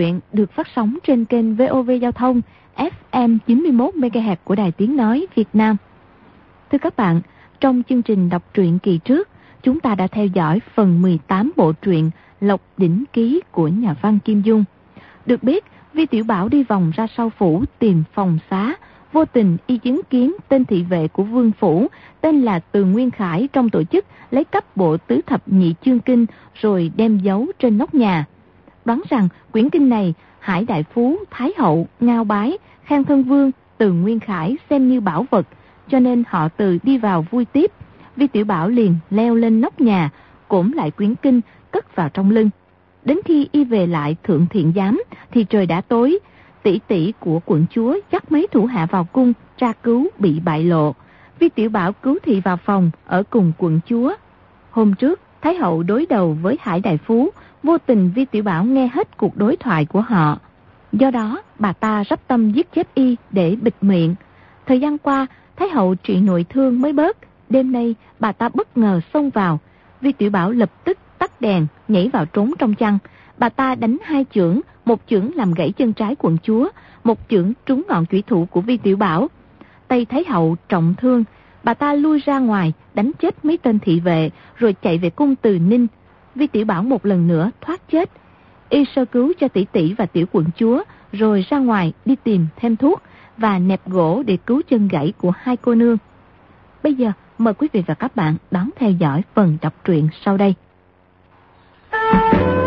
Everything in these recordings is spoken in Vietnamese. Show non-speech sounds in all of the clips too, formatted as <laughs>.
truyện được phát sóng trên kênh VOV Giao thông FM 91MHz của Đài Tiếng Nói Việt Nam. Thưa các bạn, trong chương trình đọc truyện kỳ trước, chúng ta đã theo dõi phần 18 bộ truyện Lộc Đỉnh Ký của nhà văn Kim Dung. Được biết, Vi Tiểu Bảo đi vòng ra sau phủ tìm phòng xá, vô tình y chứng kiến tên thị vệ của vương phủ tên là Từ Nguyên Khải trong tổ chức lấy cấp bộ tứ thập nhị chương kinh rồi đem giấu trên nóc nhà. Đoán rằng quyển kinh này Hải Đại Phú, Thái Hậu, Ngao Bái, Khang Thân Vương, Từ Nguyên Khải xem như bảo vật cho nên họ từ đi vào vui tiếp. Vi Tiểu Bảo liền leo lên nóc nhà, cổm lại quyển kinh, cất vào trong lưng. Đến khi y về lại thượng thiện giám thì trời đã tối, tỷ tỷ của quận chúa dắt mấy thủ hạ vào cung tra cứu bị bại lộ. Vi Tiểu Bảo cứu thị vào phòng ở cùng quận chúa. Hôm trước, Thái hậu đối đầu với Hải Đại Phú, vô tình Vi Tiểu Bảo nghe hết cuộc đối thoại của họ. Do đó, bà ta rắp tâm giết chết y để bịt miệng. Thời gian qua, Thái hậu trị nội thương mới bớt. Đêm nay, bà ta bất ngờ xông vào. Vi Tiểu Bảo lập tức tắt đèn, nhảy vào trốn trong chăn. Bà ta đánh hai chưởng, một chưởng làm gãy chân trái quận chúa, một chưởng trúng ngọn chủy thủ của Vi Tiểu Bảo. Tây Thái Hậu trọng thương, bà ta lui ra ngoài, đánh chết mấy tên thị vệ, rồi chạy về cung từ Ninh. Vi Tiểu Bảo một lần nữa thoát chết. Y sơ cứu cho tỷ tỷ và tiểu quận chúa, rồi ra ngoài đi tìm thêm thuốc và nẹp gỗ để cứu chân gãy của hai cô nương. Bây giờ, mời quý vị và các bạn đón theo dõi phần đọc truyện sau đây. Y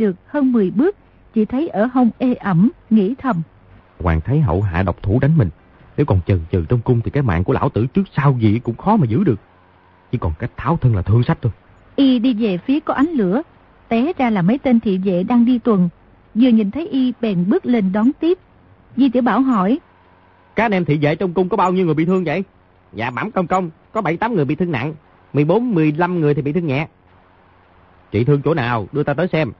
được hơn 10 bước, chỉ thấy ở hông ê ẩm, nghĩ thầm. Hoàng Thái Hậu hạ độc thủ đánh mình. Nếu còn chần chừ trong cung thì cái mạng của lão tử trước sau gì cũng khó mà giữ được. Chỉ còn cách tháo thân là thương sách thôi. Y đi về phía có ánh lửa, té ra là mấy tên thị vệ đang đi tuần. Vừa nhìn thấy Y bèn bước lên đón tiếp. Di Tiểu Bảo hỏi. Các anh em thị vệ trong cung có bao nhiêu người bị thương vậy? Dạ bẩm công công, có 7-8 người bị thương nặng, 14-15 người thì bị thương nhẹ. Chị thương chỗ nào, đưa ta tới xem.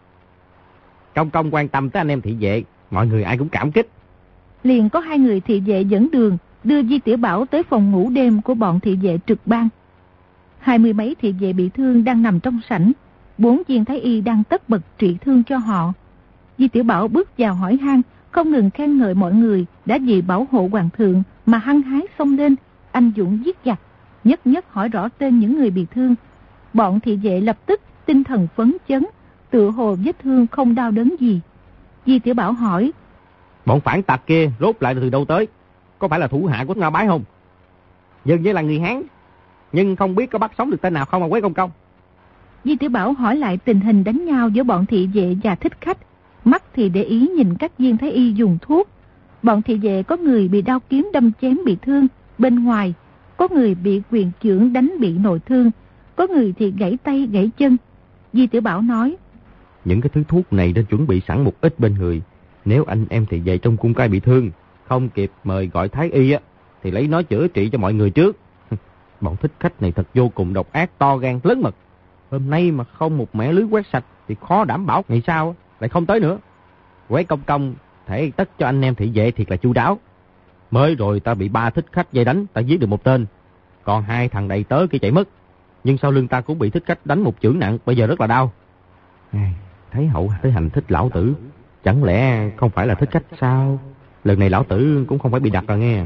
Công công quan tâm tới anh em thị vệ, mọi người ai cũng cảm kích. Liền có hai người thị vệ dẫn đường, đưa Di Tiểu Bảo tới phòng ngủ đêm của bọn thị vệ trực ban. Hai mươi mấy thị vệ bị thương đang nằm trong sảnh, bốn viên thái y đang tất bật trị thương cho họ. Di Tiểu Bảo bước vào hỏi han, không ngừng khen ngợi mọi người đã vì bảo hộ hoàng thượng mà hăng hái xông lên, anh dũng giết giặc, nhất nhất hỏi rõ tên những người bị thương. Bọn thị vệ lập tức tinh thần phấn chấn, tự hồ vết thương không đau đớn gì. Di Tiểu Bảo hỏi, Bọn phản tặc kia rốt lại từ đâu tới? Có phải là thủ hạ của Nga Bái không? Dường như là người Hán, nhưng không biết có bắt sống được tên nào không mà quế công công. Di Tiểu Bảo hỏi lại tình hình đánh nhau giữa bọn thị vệ và thích khách. Mắt thì để ý nhìn các viên thái y dùng thuốc. Bọn thị vệ có người bị đau kiếm đâm chém bị thương, bên ngoài có người bị quyền trưởng đánh bị nội thương, có người thì gãy tay gãy chân. Di Tiểu Bảo nói, những cái thứ thuốc này nên chuẩn bị sẵn một ít bên người. Nếu anh em thì về trong cung cai bị thương, không kịp mời gọi thái y á, thì lấy nó chữa trị cho mọi người trước. <laughs> Bọn thích khách này thật vô cùng độc ác to gan lớn mật. Hôm nay mà không một mẻ lưới quét sạch thì khó đảm bảo ngày sau lại không tới nữa. Quế công công thể tất cho anh em thị vệ thiệt là chu đáo. Mới rồi ta bị ba thích khách dây đánh, ta giết được một tên. Còn hai thằng đầy tớ kia chạy mất. Nhưng sau lưng ta cũng bị thích khách đánh một chưởng nặng, bây giờ rất là đau. Thấy hậu tới hành thích lão tử, chẳng lẽ không phải là thích khách sao? Lần này lão tử cũng không phải bị đặt rồi nghe.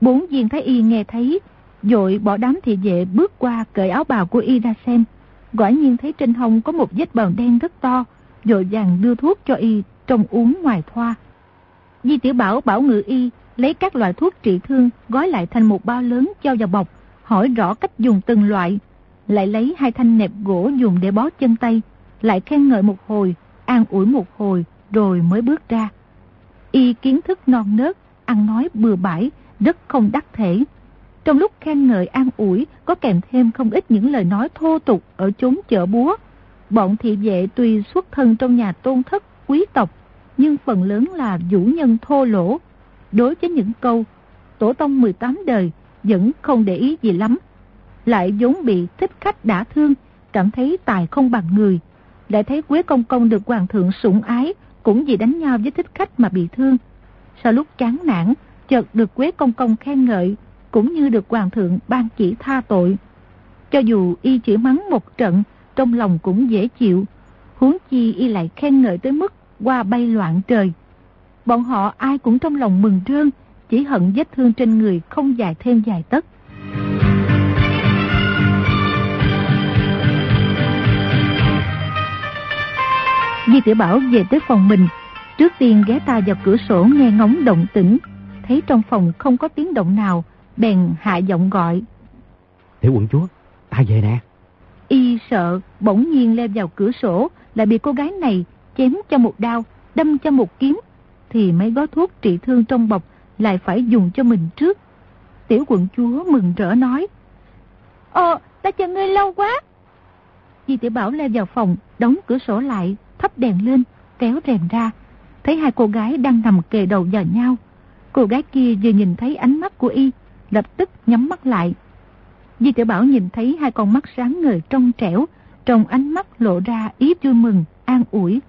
Bốn viên thái y nghe thấy, dội bỏ đám thị vệ bước qua cởi áo bào của y ra xem. Quả nhiên thấy trên hông có một vết bầm đen rất to, dội vàng đưa thuốc cho y trong uống ngoài thoa. Di Tiểu Bảo bảo ngự y lấy các loại thuốc trị thương gói lại thành một bao lớn cho vào bọc, hỏi rõ cách dùng từng loại, lại lấy hai thanh nẹp gỗ dùng để bó chân tay, lại khen ngợi một hồi, an ủi một hồi, rồi mới bước ra. Y kiến thức non nớt, ăn nói bừa bãi, rất không đắc thể. Trong lúc khen ngợi an ủi, có kèm thêm không ít những lời nói thô tục ở chốn chợ búa. Bọn thị vệ tuy xuất thân trong nhà tôn thất, quý tộc, nhưng phần lớn là vũ nhân thô lỗ. Đối với những câu, tổ tông 18 đời vẫn không để ý gì lắm. Lại vốn bị thích khách đã thương, cảm thấy tài không bằng người. Lại thấy Quế Công Công được hoàng thượng sủng ái, cũng vì đánh nhau với thích khách mà bị thương. Sau lúc chán nản, chợt được Quế Công Công khen ngợi, cũng như được Hoàng thượng ban chỉ tha tội. Cho dù y chỉ mắng một trận, trong lòng cũng dễ chịu, huống chi y lại khen ngợi tới mức qua bay loạn trời. Bọn họ ai cũng trong lòng mừng rơn, chỉ hận vết thương trên người không dài thêm dài tất. Di Tiểu Bảo về tới phòng mình, trước tiên ghé tai vào cửa sổ nghe ngóng động tĩnh, thấy trong phòng không có tiếng động nào, bèn hạ giọng gọi. Tiểu quận chúa, ta về nè. Y sợ bỗng nhiên leo vào cửa sổ lại bị cô gái này chém cho một đao, đâm cho một kiếm, thì mấy gói thuốc trị thương trong bọc lại phải dùng cho mình trước. Tiểu quận chúa mừng rỡ nói. Ồ, ta chờ ngươi lâu quá. Di tiểu Bảo leo vào phòng, đóng cửa sổ lại, thắp đèn lên, kéo rèm ra. Thấy hai cô gái đang nằm kề đầu vào nhau. Cô gái kia vừa nhìn thấy ánh mắt của y, lập tức nhắm mắt lại. Di tiểu Bảo nhìn thấy hai con mắt sáng ngời trong trẻo, trong ánh mắt lộ ra ý vui mừng, an ủi.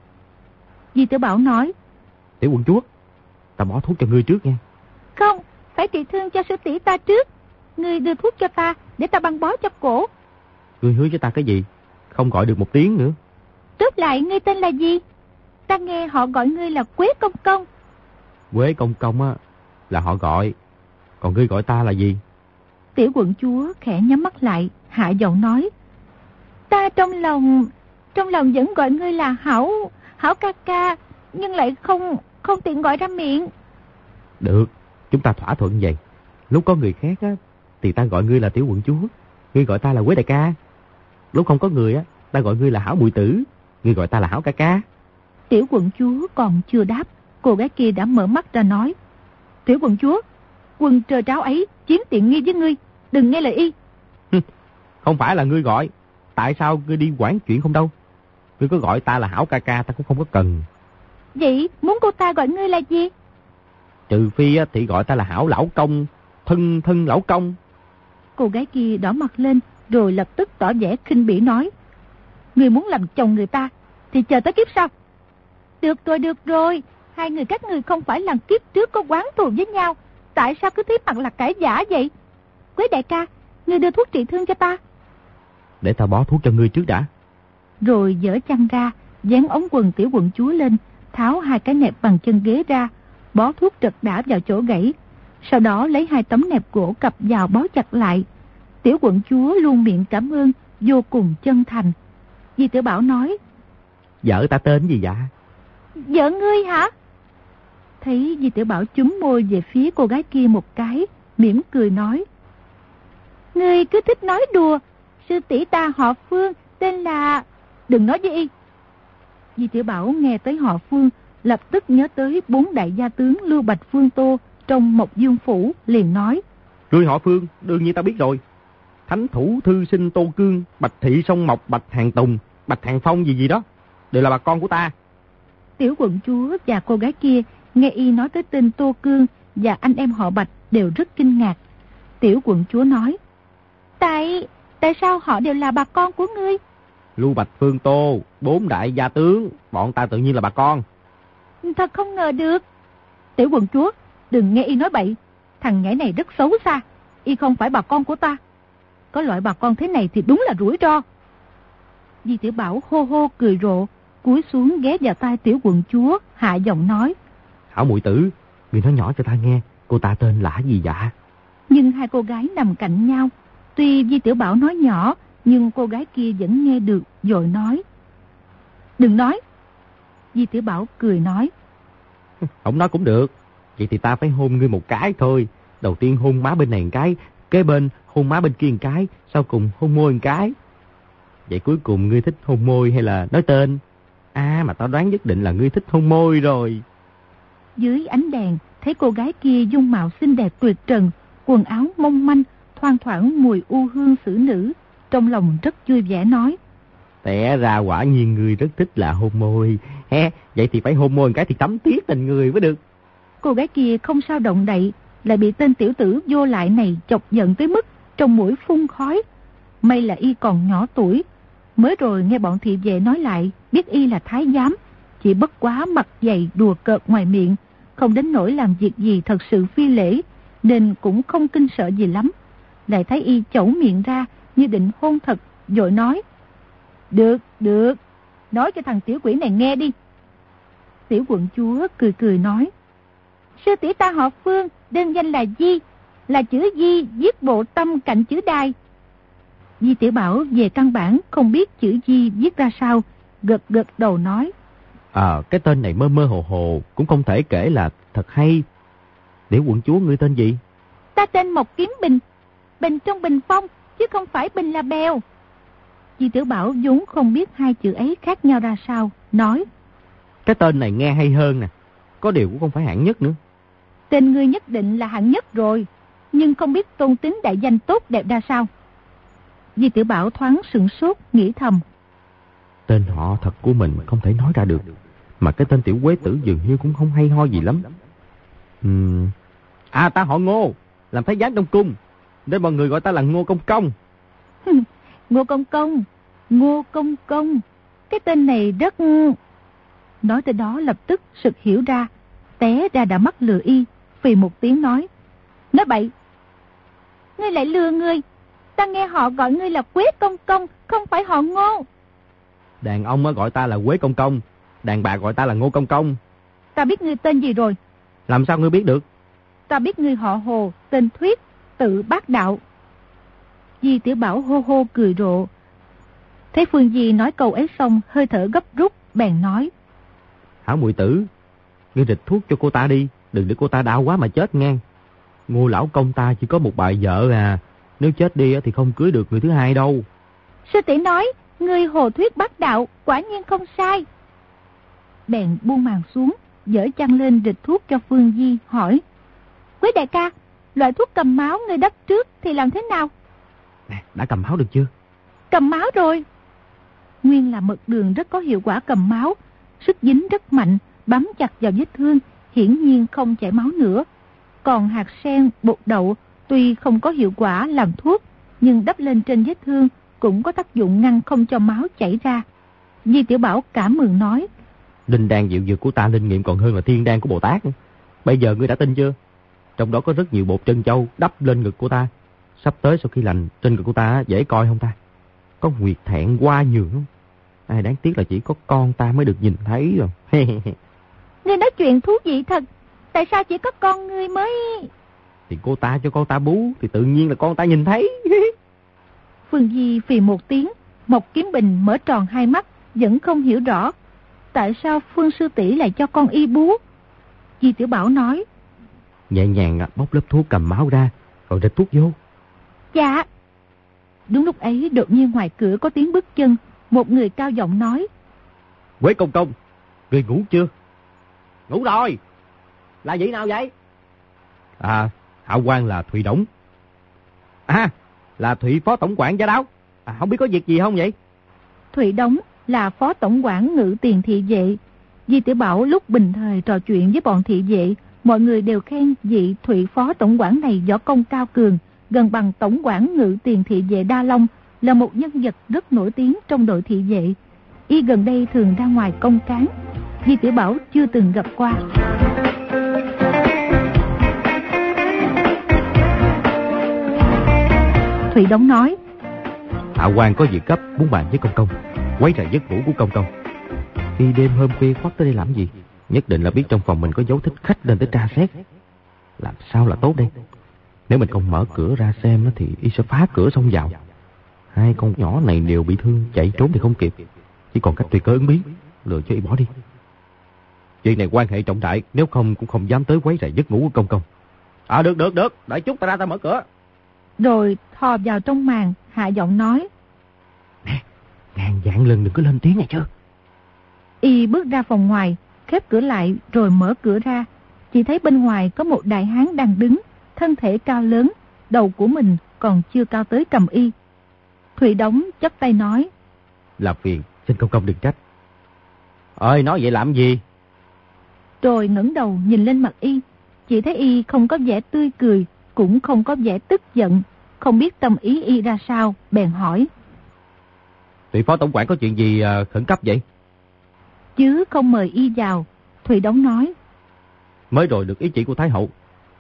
Di tiểu Bảo nói. Tiểu quận chúa, ta bỏ thuốc cho ngươi trước nha. Không, phải trị thương cho sư tỷ ta trước. Ngươi đưa thuốc cho ta để ta băng bó cho cổ. Ngươi hứa với ta cái gì? Không gọi được một tiếng nữa. Tốt lại ngươi tên là gì? Ta nghe họ gọi ngươi là Quế Công Công. Quế Công Công á, là họ gọi. Còn ngươi gọi ta là gì? Tiểu quận chúa khẽ nhắm mắt lại, hạ giọng nói. Ta trong lòng, trong lòng vẫn gọi ngươi là Hảo, Hảo ca ca, nhưng lại không, không tiện gọi ra miệng. Được, chúng ta thỏa thuận vậy. Lúc có người khác á, thì ta gọi ngươi là tiểu quận chúa, ngươi gọi ta là Quế đại ca. Lúc không có người á, ta gọi ngươi là Hảo bùi tử, ngươi gọi ta là Hảo ca ca. Tiểu quận chúa còn chưa đáp, cô gái kia đã mở mắt ra nói. Tiểu quận chúa, quân trơ tráo ấy chiếm tiện nghi với ngươi, đừng nghe lời y. không phải là ngươi gọi, tại sao ngươi đi quản chuyện không đâu? Ngươi có gọi ta là Hảo ca ca ta cũng không có cần. Vậy muốn cô ta gọi ngươi là gì? Trừ phi thì gọi ta là Hảo lão công, thân thân lão công. Cô gái kia đỏ mặt lên rồi lập tức tỏ vẻ khinh bỉ nói. Ngươi muốn làm chồng người ta thì chờ tới kiếp sau. Được rồi, được rồi. Hai người các người không phải là kiếp trước có quán thù với nhau. Tại sao cứ thấy mặt là cãi giả vậy? Quế đại ca, ngươi đưa thuốc trị thương cho ta. Để ta bó thuốc cho ngươi trước đã. Rồi dở chăn ra, dán ống quần tiểu quận chúa lên, tháo hai cái nẹp bằng chân ghế ra, bó thuốc trật đã vào chỗ gãy. Sau đó lấy hai tấm nẹp gỗ cặp vào bó chặt lại. Tiểu quận chúa luôn miệng cảm ơn, vô cùng chân thành. Di tiểu Bảo nói. Vợ ta tên gì vậy? Vợ ngươi hả? Thấy Di tiểu Bảo chúm môi về phía cô gái kia một cái, mỉm cười nói. Ngươi cứ thích nói đùa, sư tỷ ta họ Phương, tên là... Đừng nói với y. Di tiểu Bảo nghe tới họ Phương, lập tức nhớ tới bốn đại gia tướng Lưu Bạch Phương Tô trong Mộc Dương Phủ, liền nói. Ngươi họ Phương, đương nhiên ta biết rồi. Thánh thủ thư sinh Tô Cương, Bạch Thị Sông Mộc, Bạch Hàng Tùng, Bạch Hàng Phong gì gì đó, đều là bà con của ta. Tiểu quận chúa và cô gái kia nghe y nói tới tên Tô Cương và anh em họ Bạch đều rất kinh ngạc. Tiểu quận chúa nói, Tại, tại sao họ đều là bà con của ngươi? Lưu Bạch Phương Tô, bốn đại gia tướng, bọn ta tự nhiên là bà con. Thật không ngờ được. Tiểu quận chúa, đừng nghe y nói bậy. Thằng nhảy này rất xấu xa. Y không phải bà con của ta. Có loại bà con thế này thì đúng là rủi ro. Di tiểu Bảo hô hô cười rộ, cúi xuống ghé vào tai tiểu quận chúa, hạ giọng nói. Hảo muội tử, người nói nhỏ cho ta nghe, cô ta tên là gì dạ? Nhưng hai cô gái nằm cạnh nhau. Tuy Di Tiểu Bảo nói nhỏ, nhưng cô gái kia vẫn nghe được, rồi nói. Đừng nói. Di Tiểu Bảo cười nói. <laughs> Không nói cũng được. Vậy thì ta phải hôn ngươi một cái thôi. Đầu tiên hôn má bên này một cái, kế bên hôn má bên kia một cái, sau cùng hôn môi một cái. Vậy cuối cùng ngươi thích hôn môi hay là nói tên? À mà tao đoán nhất định là ngươi thích hôn môi rồi. Dưới ánh đèn, thấy cô gái kia dung mạo xinh đẹp tuyệt trần, quần áo mong manh, thoang thoảng mùi u hương xử nữ. Trong lòng rất vui vẻ nói. Tẻ ra quả nhiên người rất thích là hôn môi. He, vậy thì phải hôn môi một cái thì tắm tiếc tình người mới được. Cô gái kia không sao động đậy, lại bị tên tiểu tử vô lại này chọc giận tới mức trong mũi phun khói. May là y còn nhỏ tuổi. Mới rồi nghe bọn thị vệ nói lại, biết y là thái giám. chỉ bất quá mặt dày đùa cợt ngoài miệng, không đến nỗi làm việc gì thật sự phi lễ, nên cũng không kinh sợ gì lắm. Lại thấy y chẩu miệng ra như định hôn thật, rồi nói. Được, được, nói cho thằng tiểu quỷ này nghe đi. Tiểu quận chúa cười cười nói. Sư tỷ ta họ Phương, đơn danh là Di, là chữ Di viết bộ tâm cạnh chữ đai Di tiểu bảo về căn bản không biết chữ Di viết ra sao, gật gật đầu nói. À, cái tên này mơ mơ hồ hồ, cũng không thể kể là thật hay. Để quận chúa ngươi tên gì? Ta tên Mộc Kiếm Bình, Bình trong Bình Phong, chứ không phải Bình là bèo. Di tiểu bảo vốn không biết hai chữ ấy khác nhau ra sao, nói. Cái tên này nghe hay hơn nè, có điều cũng không phải hạng nhất nữa. Tên ngươi nhất định là hạng nhất rồi, nhưng không biết tôn tính đại danh tốt đẹp ra sao. Di tiểu bảo thoáng sửng sốt, nghĩ thầm. Tên họ thật của mình không thể nói ra được, mà cái tên tiểu quế tử dường như cũng không hay ho gì lắm. Uhm... À ta họ ngô, làm thái giám trong cung, nên mọi người gọi ta là ngô công công. ngô công công, ngô công công, cái tên này rất... Nói tới đó lập tức sực hiểu ra, té ra đã mắc lừa y, vì một tiếng nói. Nói bậy, ngươi lại lừa ngươi, ta nghe họ gọi ngươi là Quế Công Công, không phải họ Ngô. Đàn ông mới gọi ta là Quế Công Công, đàn bà gọi ta là Ngô Công Công. Ta biết ngươi tên gì rồi. Làm sao ngươi biết được? Ta biết ngươi họ Hồ, tên Thuyết, tự bác đạo. Di Tiểu Bảo hô hô cười rộ. Thấy Phương Di nói câu ấy xong, hơi thở gấp rút, bèn nói. Hảo mùi tử, ngươi địch thuốc cho cô ta đi, đừng để cô ta đau quá mà chết ngang. Ngô lão công ta chỉ có một bài vợ à, nếu chết đi thì không cưới được người thứ hai đâu. Sư tỷ nói, người hồ thuyết bác đạo, quả nhiên không sai. Bèn buông màn xuống, dở chăn lên địch thuốc cho Phương Di, hỏi. Quý đại ca, loại thuốc cầm máu người đắp trước thì làm thế nào? Nè, đã cầm máu được chưa? Cầm máu rồi. Nguyên là mật đường rất có hiệu quả cầm máu, sức dính rất mạnh, bám chặt vào vết thương, hiển nhiên không chảy máu nữa. Còn hạt sen, bột đậu tuy không có hiệu quả làm thuốc, nhưng đắp lên trên vết thương cũng có tác dụng ngăn không cho máu chảy ra. Di Tiểu Bảo cảm mừng nói. Linh đan diệu dược của ta linh nghiệm còn hơn là thiên đan của Bồ Tát. Bây giờ ngươi đã tin chưa? Trong đó có rất nhiều bột trân châu đắp lên ngực của ta. Sắp tới sau khi lành, trên ngực của ta dễ coi không ta? Có nguyệt thẹn qua nhường không? Ai đáng tiếc là chỉ có con ta mới được nhìn thấy rồi. <laughs> ngươi nói chuyện thú vị thật. Tại sao chỉ có con ngươi mới... Thì cô ta cho con ta bú Thì tự nhiên là con ta nhìn thấy. <laughs> Phương Di phì một tiếng Mộc Kiếm Bình mở tròn hai mắt Vẫn không hiểu rõ Tại sao Phương Sư tỷ lại cho con y bú. Di Tiểu Bảo nói Nhẹ nhàng bóc lớp thuốc cầm máu ra Rồi rịch thuốc vô. Dạ. Đúng lúc ấy đột nhiên ngoài cửa có tiếng bước chân Một người cao giọng nói Quế công công Người ngủ chưa? Ngủ rồi. Là gì nào vậy? À hạ quan là Thụy Đổng. À, là Thụy Phó Tổng quản giá đáo. À, không biết có việc gì không vậy? Thụy Đống là Phó Tổng quản ngự tiền thị vệ. Di Tiểu Bảo lúc bình thời trò chuyện với bọn thị vệ, mọi người đều khen vị Thụy Phó Tổng quản này võ công cao cường, gần bằng Tổng quản ngự tiền thị vệ Đa Long, là một nhân vật rất nổi tiếng trong đội thị vệ. Y gần đây thường ra ngoài công cán. Di Tiểu Bảo chưa từng gặp qua. Thủy Đống nói. Hạ quan có việc cấp muốn bàn với công công, quấy rầy giấc ngủ của công công. Khi đêm hôm khuya khoắt tới đây làm gì? Nhất định là biết trong phòng mình có dấu thích khách nên tới tra xét. Làm sao là tốt đây? Nếu mình không mở cửa ra xem thì y sẽ phá cửa xông vào. Hai con nhỏ này đều bị thương, chạy trốn thì không kịp. Chỉ còn cách tùy cơ ứng biến, lừa cho y bỏ đi. Chuyện này quan hệ trọng đại, nếu không cũng không dám tới quấy rầy giấc ngủ của công công. À được được được, đợi chút ta ra ta mở cửa. Rồi thò vào trong màn, hạ giọng nói. Nè, ngàn dạng lần đừng có lên tiếng nghe chưa? Y bước ra phòng ngoài, khép cửa lại rồi mở cửa ra. Chỉ thấy bên ngoài có một đại hán đang đứng, thân thể cao lớn, đầu của mình còn chưa cao tới cầm y. Thủy Đống chấp tay nói. Làm phiền, xin công công đừng trách. Ơi, nói vậy làm gì? Rồi ngẩng đầu nhìn lên mặt y, chỉ thấy y không có vẻ tươi cười, cũng không có vẻ tức giận, không biết tâm ý y ra sao, bèn hỏi. Vị phó tổng quản có chuyện gì uh, khẩn cấp vậy? chứ không mời y vào. Thủy Đống nói. Mới rồi được ý chỉ của Thái Hậu.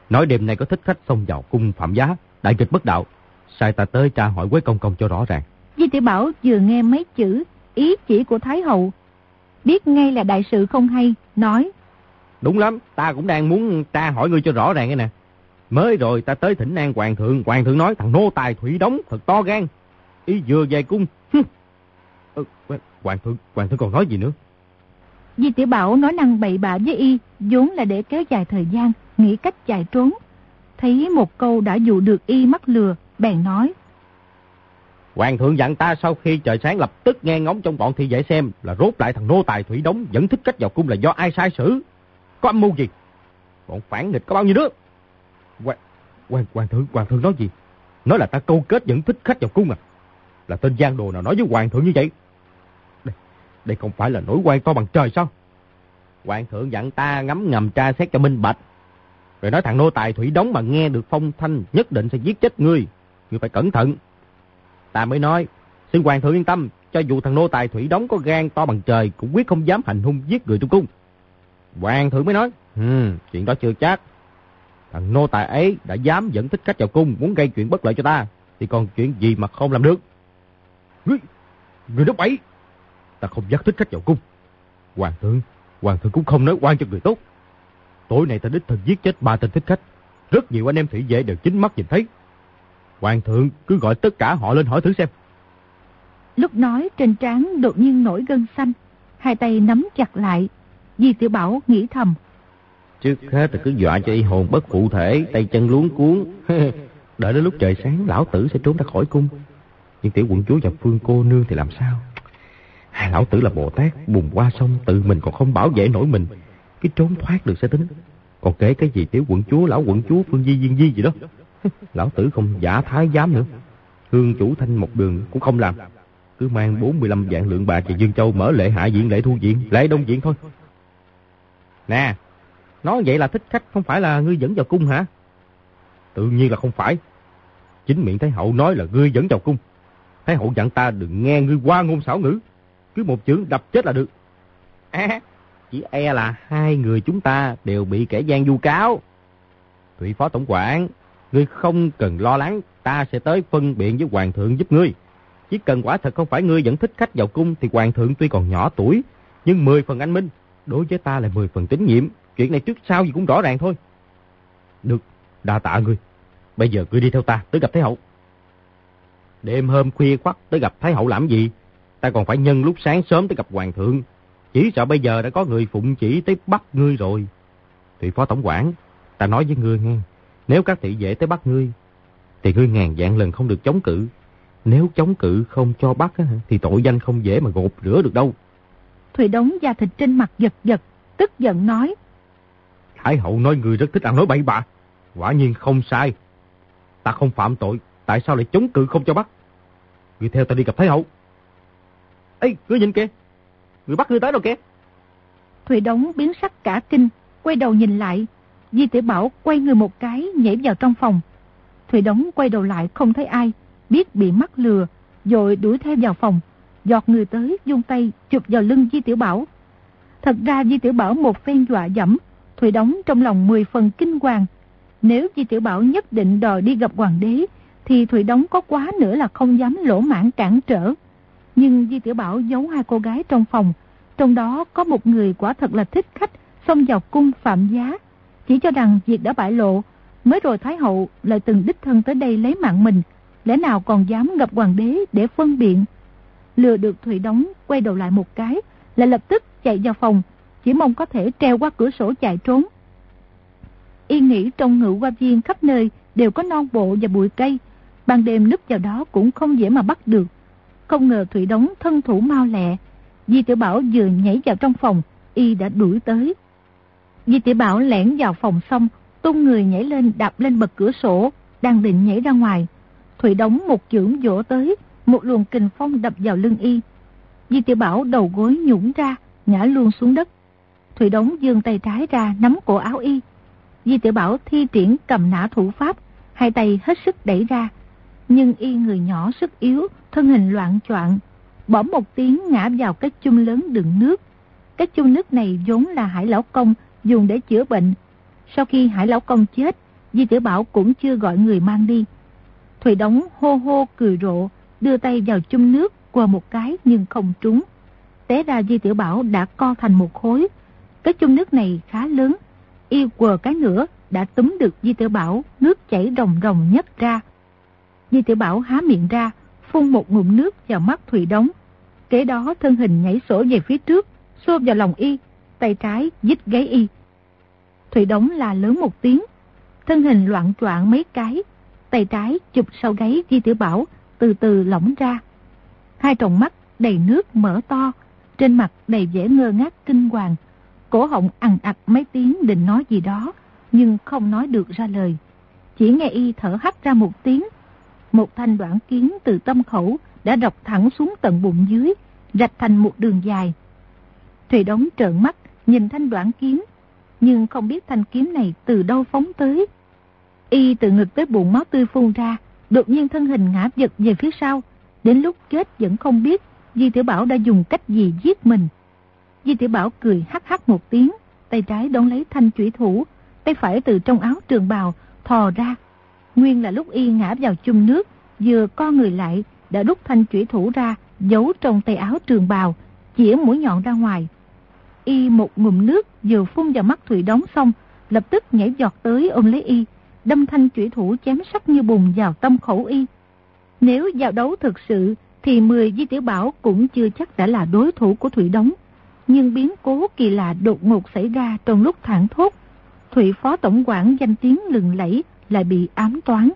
Nói đêm nay có thích khách xông vào cung phạm giá, đại kịch bất đạo. Sai ta tới tra hỏi Quế Công Công cho rõ ràng. Di tiểu Bảo vừa nghe mấy chữ ý chỉ của Thái Hậu. Biết ngay là đại sự không hay, nói. Đúng lắm, ta cũng đang muốn tra hỏi ngươi cho rõ ràng cái nè. Mới rồi ta tới thỉnh an hoàng thượng, hoàng thượng nói thằng nô tài thủy đóng thật to gan. Ý vừa về cung. Ừ, hoàng thượng, hoàng thượng còn nói gì nữa? Di tiểu Bảo nói năng bậy bạ với y, vốn là để kéo dài thời gian, nghĩ cách chạy trốn. Thấy một câu đã dụ được y mắc lừa, bèn nói. Hoàng thượng dặn ta sau khi trời sáng lập tức nghe ngóng trong bọn thị vệ xem là rốt lại thằng nô tài thủy đóng dẫn thích cách vào cung là do ai sai xử. Có âm mưu gì? Bọn phản nghịch có bao nhiêu đứa? Hoàng, hoàng, hoàng thượng, hoàng thượng nói gì? Nói là ta câu kết dẫn thích khách vào cung à? Là tên giang đồ nào nói với hoàng thượng như vậy? Đây, đây không phải là nỗi quan to bằng trời sao? Hoàng thượng dặn ta ngắm ngầm tra xét cho minh bạch. Rồi nói thằng nô tài thủy đóng mà nghe được phong thanh nhất định sẽ giết chết ngươi. Ngươi phải cẩn thận. Ta mới nói, xin hoàng thượng yên tâm, cho dù thằng nô tài thủy đóng có gan to bằng trời cũng quyết không dám hành hung giết người trong cung. Hoàng thượng mới nói, ừ, chuyện đó chưa chắc. Thằng nô tài ấy đã dám dẫn thích khách vào cung muốn gây chuyện bất lợi cho ta, thì còn chuyện gì mà không làm được. Ngươi, người đó bậy, ta không dắt thích khách vào cung. Hoàng thượng, hoàng thượng cũng không nói quan cho người tốt. Tối nay ta đích thân giết chết ba tên thích khách. Rất nhiều anh em thủy vệ đều chính mắt nhìn thấy. Hoàng thượng cứ gọi tất cả họ lên hỏi thử xem. Lúc nói trên trán đột nhiên nổi gân xanh, hai tay nắm chặt lại. Di Tiểu Bảo nghĩ thầm. Trước hết là cứ dọa cho y hồn bất phụ thể, tay chân luống cuốn. <laughs> Đợi đến lúc trời sáng, lão tử sẽ trốn ra khỏi cung. Nhưng tiểu quận chúa và phương cô nương thì làm sao? Hai lão tử là Bồ Tát, bùng qua sông, tự mình còn không bảo vệ nổi mình. Cái trốn thoát được sẽ tính. Còn kể cái gì tiểu quận chúa, lão quận chúa, phương di, viên di gì đó. <laughs> Lão tử không giả thái dám nữa. Hương chủ thanh một đường cũng không làm. Cứ mang 45 vạn lượng bạc về Dương Châu mở lễ hạ diện lễ thu diện, lễ đông diện thôi. Nè, nói vậy là thích khách không phải là ngươi dẫn vào cung hả? Tự nhiên là không phải. Chính miệng Thái Hậu nói là ngươi dẫn vào cung. Thái Hậu dặn ta đừng nghe ngươi qua ngôn xảo ngữ. Cứ một chữ đập chết là được. À, chỉ e là hai người chúng ta đều bị kẻ gian du cáo. Thủy Phó Tổng quản, Ngươi không cần lo lắng, ta sẽ tới phân biện với hoàng thượng giúp ngươi. Chỉ cần quả thật không phải ngươi dẫn thích khách vào cung thì hoàng thượng tuy còn nhỏ tuổi, nhưng 10 phần anh minh, đối với ta là 10 phần tín nhiệm. Chuyện này trước sau gì cũng rõ ràng thôi. Được, đa tạ ngươi. Bây giờ ngươi đi theo ta tới gặp Thái Hậu. Đêm hôm khuya khoắt tới gặp Thái Hậu làm gì? Ta còn phải nhân lúc sáng sớm tới gặp Hoàng thượng. Chỉ sợ bây giờ đã có người phụng chỉ tới bắt ngươi rồi. Thì Phó Tổng quản, ta nói với ngươi nghe. Nếu các thị vệ tới bắt ngươi, thì ngươi ngàn dạng lần không được chống cự. Nếu chống cự không cho bắt, thì tội danh không dễ mà gột rửa được đâu. Thủy đống da thịt trên mặt giật giật, tức giận nói. Thái hậu nói người rất thích ăn nói bậy bạ. Quả nhiên không sai. Ta không phạm tội, tại sao lại chống cự không cho bắt? Người theo ta đi gặp Thái hậu. Ê, ngươi nhìn kìa. Người bắt ngươi tới đâu kìa. Thủy đống biến sắc cả kinh, quay đầu nhìn lại, Di tiểu Bảo quay người một cái nhảy vào trong phòng. Thủy Đống quay đầu lại không thấy ai, biết bị mắc lừa, rồi đuổi theo vào phòng. Giọt người tới, dung tay, chụp vào lưng Di Tiểu Bảo. Thật ra Di Tiểu Bảo một phen dọa dẫm, Thủy Đống trong lòng mười phần kinh hoàng. Nếu Di Tiểu Bảo nhất định đòi đi gặp hoàng đế, thì Thủy Đống có quá nữa là không dám lỗ mãn cản trở. Nhưng Di Tiểu Bảo giấu hai cô gái trong phòng, trong đó có một người quả thật là thích khách, xông vào cung phạm giá, chỉ cho rằng việc đã bại lộ, mới rồi Thái Hậu lại từng đích thân tới đây lấy mạng mình, lẽ nào còn dám gặp hoàng đế để phân biện. Lừa được Thủy Đóng quay đầu lại một cái, lại lập tức chạy vào phòng, chỉ mong có thể treo qua cửa sổ chạy trốn. Y nghĩ trong ngự qua viên khắp nơi đều có non bộ và bụi cây, ban đêm núp vào đó cũng không dễ mà bắt được. Không ngờ Thủy đống thân thủ mau lẹ, Di Tiểu Bảo vừa nhảy vào trong phòng, Y đã đuổi tới. Di tiểu Bảo lẻn vào phòng xong, tung người nhảy lên đạp lên bậc cửa sổ, đang định nhảy ra ngoài. Thủy đống một chưởng vỗ tới, một luồng kình phong đập vào lưng y. Di tiểu Bảo đầu gối nhũng ra, ngã luôn xuống đất. Thủy đóng dương tay trái ra nắm cổ áo y. Di tiểu Bảo thi triển cầm nã thủ pháp, hai tay hết sức đẩy ra. Nhưng y người nhỏ sức yếu, thân hình loạn choạng, bỏ một tiếng ngã vào cái chung lớn đựng nước. Cái chung nước này vốn là hải lão công dùng để chữa bệnh. Sau khi hải lão công chết, Di Tiểu Bảo cũng chưa gọi người mang đi. Thủy Đống hô hô cười rộ, đưa tay vào chung nước qua một cái nhưng không trúng. Té ra Di Tiểu Bảo đã co thành một khối. Cái chung nước này khá lớn, y quờ cái nữa đã túm được Di Tiểu Bảo, nước chảy rồng rồng nhấp ra. Di Tiểu Bảo há miệng ra, phun một ngụm nước vào mắt Thủy Đống. Kế đó thân hình nhảy sổ về phía trước, xô vào lòng y, tay trái dít gáy y. Thủy Đống là lớn một tiếng, thân hình loạn troạn mấy cái, tay trái chụp sau gáy Di Tiểu Bảo, từ từ lỏng ra. Hai tròng mắt đầy nước mở to, trên mặt đầy vẻ ngơ ngác kinh hoàng. Cổ họng ăn ặt mấy tiếng định nói gì đó, nhưng không nói được ra lời. Chỉ nghe y thở hắt ra một tiếng. Một thanh đoạn kiếm từ tâm khẩu đã rọc thẳng xuống tận bụng dưới, rạch thành một đường dài. Thùy đống trợn mắt, nhìn thanh đoạn kiếm, nhưng không biết thanh kiếm này từ đâu phóng tới. Y từ ngực tới bụng máu tươi phun ra, đột nhiên thân hình ngã giật về phía sau. Đến lúc chết vẫn không biết Di Tiểu Bảo đã dùng cách gì giết mình. Di Tiểu Bảo cười hắc hắc một tiếng, tay trái đón lấy thanh chủy thủ, tay phải từ trong áo trường bào thò ra. Nguyên là lúc y ngã vào chung nước, vừa co người lại, đã đút thanh chủy thủ ra, giấu trong tay áo trường bào, chĩa mũi nhọn ra ngoài. Y một ngụm nước vừa phun vào mắt Thủy đóng xong, lập tức nhảy giọt tới ôm lấy y, đâm thanh chủy thủ chém sắc như bùn vào tâm khẩu y. Nếu giao đấu thực sự, thì 10 Di Tiểu Bảo cũng chưa chắc đã là đối thủ của Thủy Đống. Nhưng biến cố kỳ lạ đột ngột xảy ra trong lúc thẳng thốt. Thủy Phó Tổng quản danh tiếng lừng lẫy lại bị ám toán.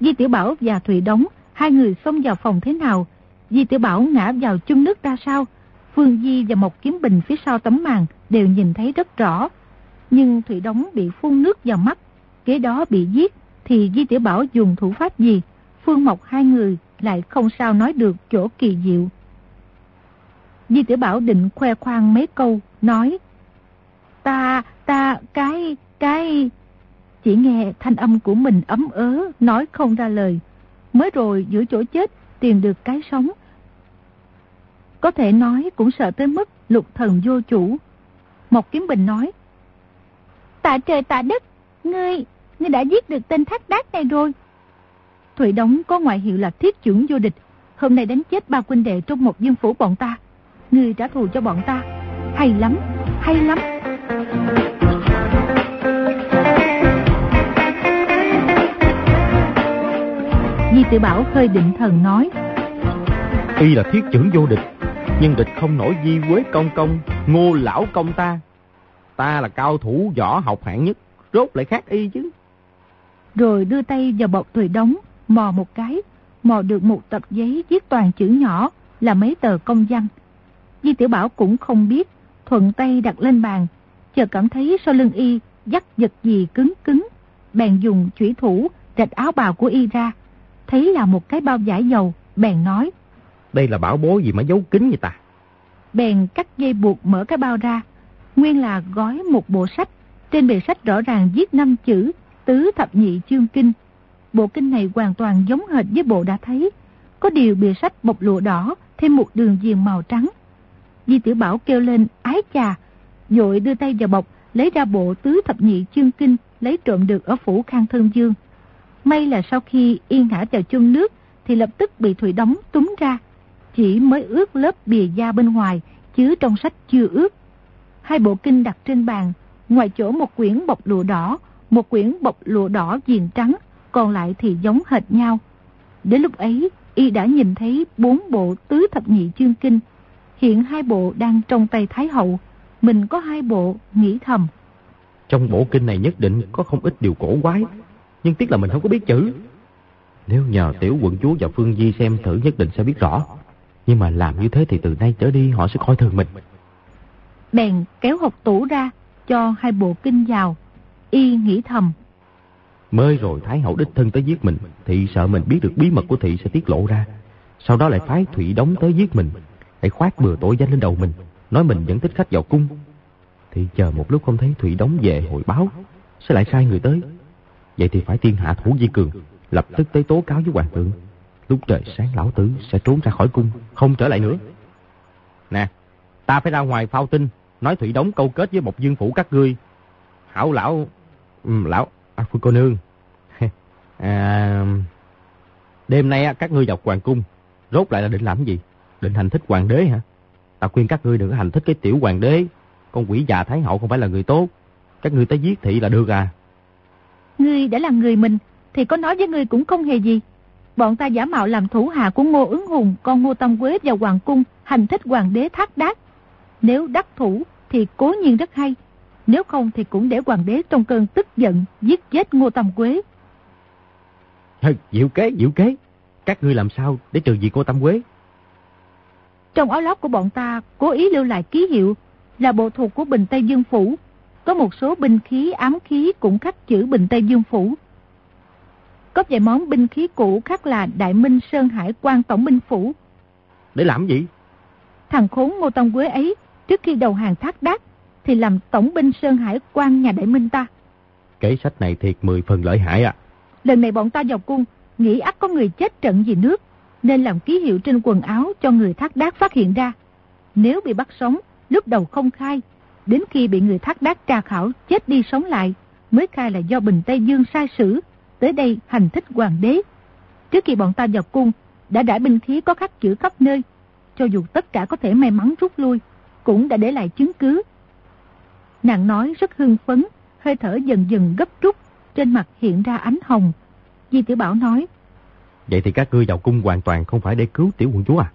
Di Tiểu Bảo và Thủy Đống, hai người xông vào phòng thế nào? Di Tiểu Bảo ngã vào chung nước ra sao? Phương Di và một kiếm bình phía sau tấm màn đều nhìn thấy rất rõ. Nhưng Thủy Đống bị phun nước vào mắt, kế đó bị giết, thì Di Tiểu Bảo dùng thủ pháp gì? Phương Mộc hai người lại không sao nói được chỗ kỳ diệu. Di Tiểu Bảo định khoe khoang mấy câu, nói Ta, ta, cái, cái... Chỉ nghe thanh âm của mình ấm ớ, nói không ra lời. Mới rồi giữa chỗ chết tìm được cái sống. Có thể nói cũng sợ tới mức lục thần vô chủ. Một kiếm bình nói Tạ trời tạ đất, ngươi, ngươi đã giết được tên thác đát này rồi. Thủy Đống có ngoại hiệu là thiết trưởng vô địch. Hôm nay đánh chết ba quân đệ trong một dương phủ bọn ta. Người trả thù cho bọn ta. Hay lắm, hay lắm. Di Tử Bảo hơi định thần nói. Y là thiết trưởng vô địch. Nhưng địch không nổi di quế công công, ngô lão công ta. Ta là cao thủ võ học hạng nhất, rốt lại khác y chứ. Rồi đưa tay vào bọc Thủy Đống, mò một cái, mò được một tập giấy viết toàn chữ nhỏ là mấy tờ công văn. Di Tiểu Bảo cũng không biết, thuận tay đặt lên bàn, chờ cảm thấy sau lưng y dắt giật gì cứng cứng. Bèn dùng chủy thủ rạch áo bào của y ra, thấy là một cái bao giải dầu, bèn nói. Đây là bảo bố gì mà giấu kín vậy ta? Bèn cắt dây buộc mở cái bao ra, nguyên là gói một bộ sách, trên bề sách rõ ràng viết năm chữ tứ thập nhị chương kinh Bộ kinh này hoàn toàn giống hệt với bộ đã thấy. Có điều bìa sách bọc lụa đỏ, thêm một đường viền màu trắng. Di Tiểu Bảo kêu lên ái chà, dội đưa tay vào bọc, lấy ra bộ tứ thập nhị chương kinh, lấy trộm được ở phủ Khang Thân Dương. May là sau khi yên ngã vào chung nước, thì lập tức bị Thủy đóng túm ra. Chỉ mới ướt lớp bìa da bên ngoài, chứ trong sách chưa ướt. Hai bộ kinh đặt trên bàn, ngoài chỗ một quyển bọc lụa đỏ, một quyển bọc lụa đỏ viền trắng, còn lại thì giống hệt nhau. Đến lúc ấy, y đã nhìn thấy bốn bộ tứ thập nhị chương kinh. Hiện hai bộ đang trong tay Thái Hậu. Mình có hai bộ, nghĩ thầm. Trong bộ kinh này nhất định có không ít điều cổ quái. Nhưng tiếc là mình không có biết chữ. Nếu nhờ tiểu quận chúa và Phương Di xem thử nhất định sẽ biết rõ. Nhưng mà làm như thế thì từ nay trở đi họ sẽ coi thường mình. Bèn kéo hộp tủ ra, cho hai bộ kinh vào. Y nghĩ thầm. Mới rồi Thái Hậu đích thân tới giết mình, thị sợ mình biết được bí mật của thị sẽ tiết lộ ra. Sau đó lại phái Thủy Đống tới giết mình, hãy khoát bừa tội danh lên đầu mình, nói mình dẫn thích khách vào cung. Thì chờ một lúc không thấy Thủy Đống về hồi báo, sẽ lại sai người tới. Vậy thì phải tiên hạ thủ di cường, lập tức tới tố cáo với hoàng thượng. Lúc trời sáng lão tử sẽ trốn ra khỏi cung, không trở lại nữa. Nè, Ta phải ra ngoài phao tin, nói Thủy Đống câu kết với một dương phủ các ngươi. Hảo lão, lão, à, Phương cô nương. <laughs> à, đêm nay các ngươi vào hoàng cung, rốt lại là định làm gì? Định hành thích hoàng đế hả? Ta khuyên các ngươi đừng hành thích cái tiểu hoàng đế. Con quỷ già Thái Hậu không phải là người tốt. Các ngươi tới giết thị là được à. Ngươi đã là người mình, thì có nói với ngươi cũng không hề gì. Bọn ta giả mạo làm thủ hạ của Ngô ứng hùng, con Ngô Tâm Quế vào hoàng cung, hành thích hoàng đế thác đác. Nếu đắc thủ thì cố nhiên rất hay. Nếu không thì cũng để hoàng đế trong cơn tức giận giết chết Ngô Tâm Quế. Diệu kế, diệu kế. Các ngươi làm sao để trừ diệt Ngô Tâm Quế? Trong áo lót của bọn ta cố ý lưu lại ký hiệu là bộ thuộc của Bình Tây Dương Phủ. Có một số binh khí ám khí cũng khắc chữ Bình Tây Dương Phủ. Có vài món binh khí cũ khác là Đại Minh Sơn Hải quan Tổng binh Phủ. Để làm gì? Thằng khốn Ngô Tông Quế ấy, trước khi đầu hàng thác đác, thì làm Tổng binh Sơn Hải quan nhà Đại Minh ta. Kế sách này thiệt mười phần lợi hại à. Lần này bọn ta vào cung, nghĩ ắt có người chết trận vì nước, nên làm ký hiệu trên quần áo cho người thác đác phát hiện ra. Nếu bị bắt sống, lúc đầu không khai, đến khi bị người thác đác tra khảo chết đi sống lại, mới khai là do Bình Tây Dương sai sử, tới đây hành thích hoàng đế. Trước khi bọn ta vào cung, đã đã binh khí có khắc chữ khắp nơi, cho dù tất cả có thể may mắn rút lui, cũng đã để lại chứng cứ. Nàng nói rất hưng phấn, hơi thở dần dần gấp rút, trên mặt hiện ra ánh hồng. Di Tiểu Bảo nói, Vậy thì các ngươi vào cung hoàn toàn không phải để cứu tiểu quận chúa à?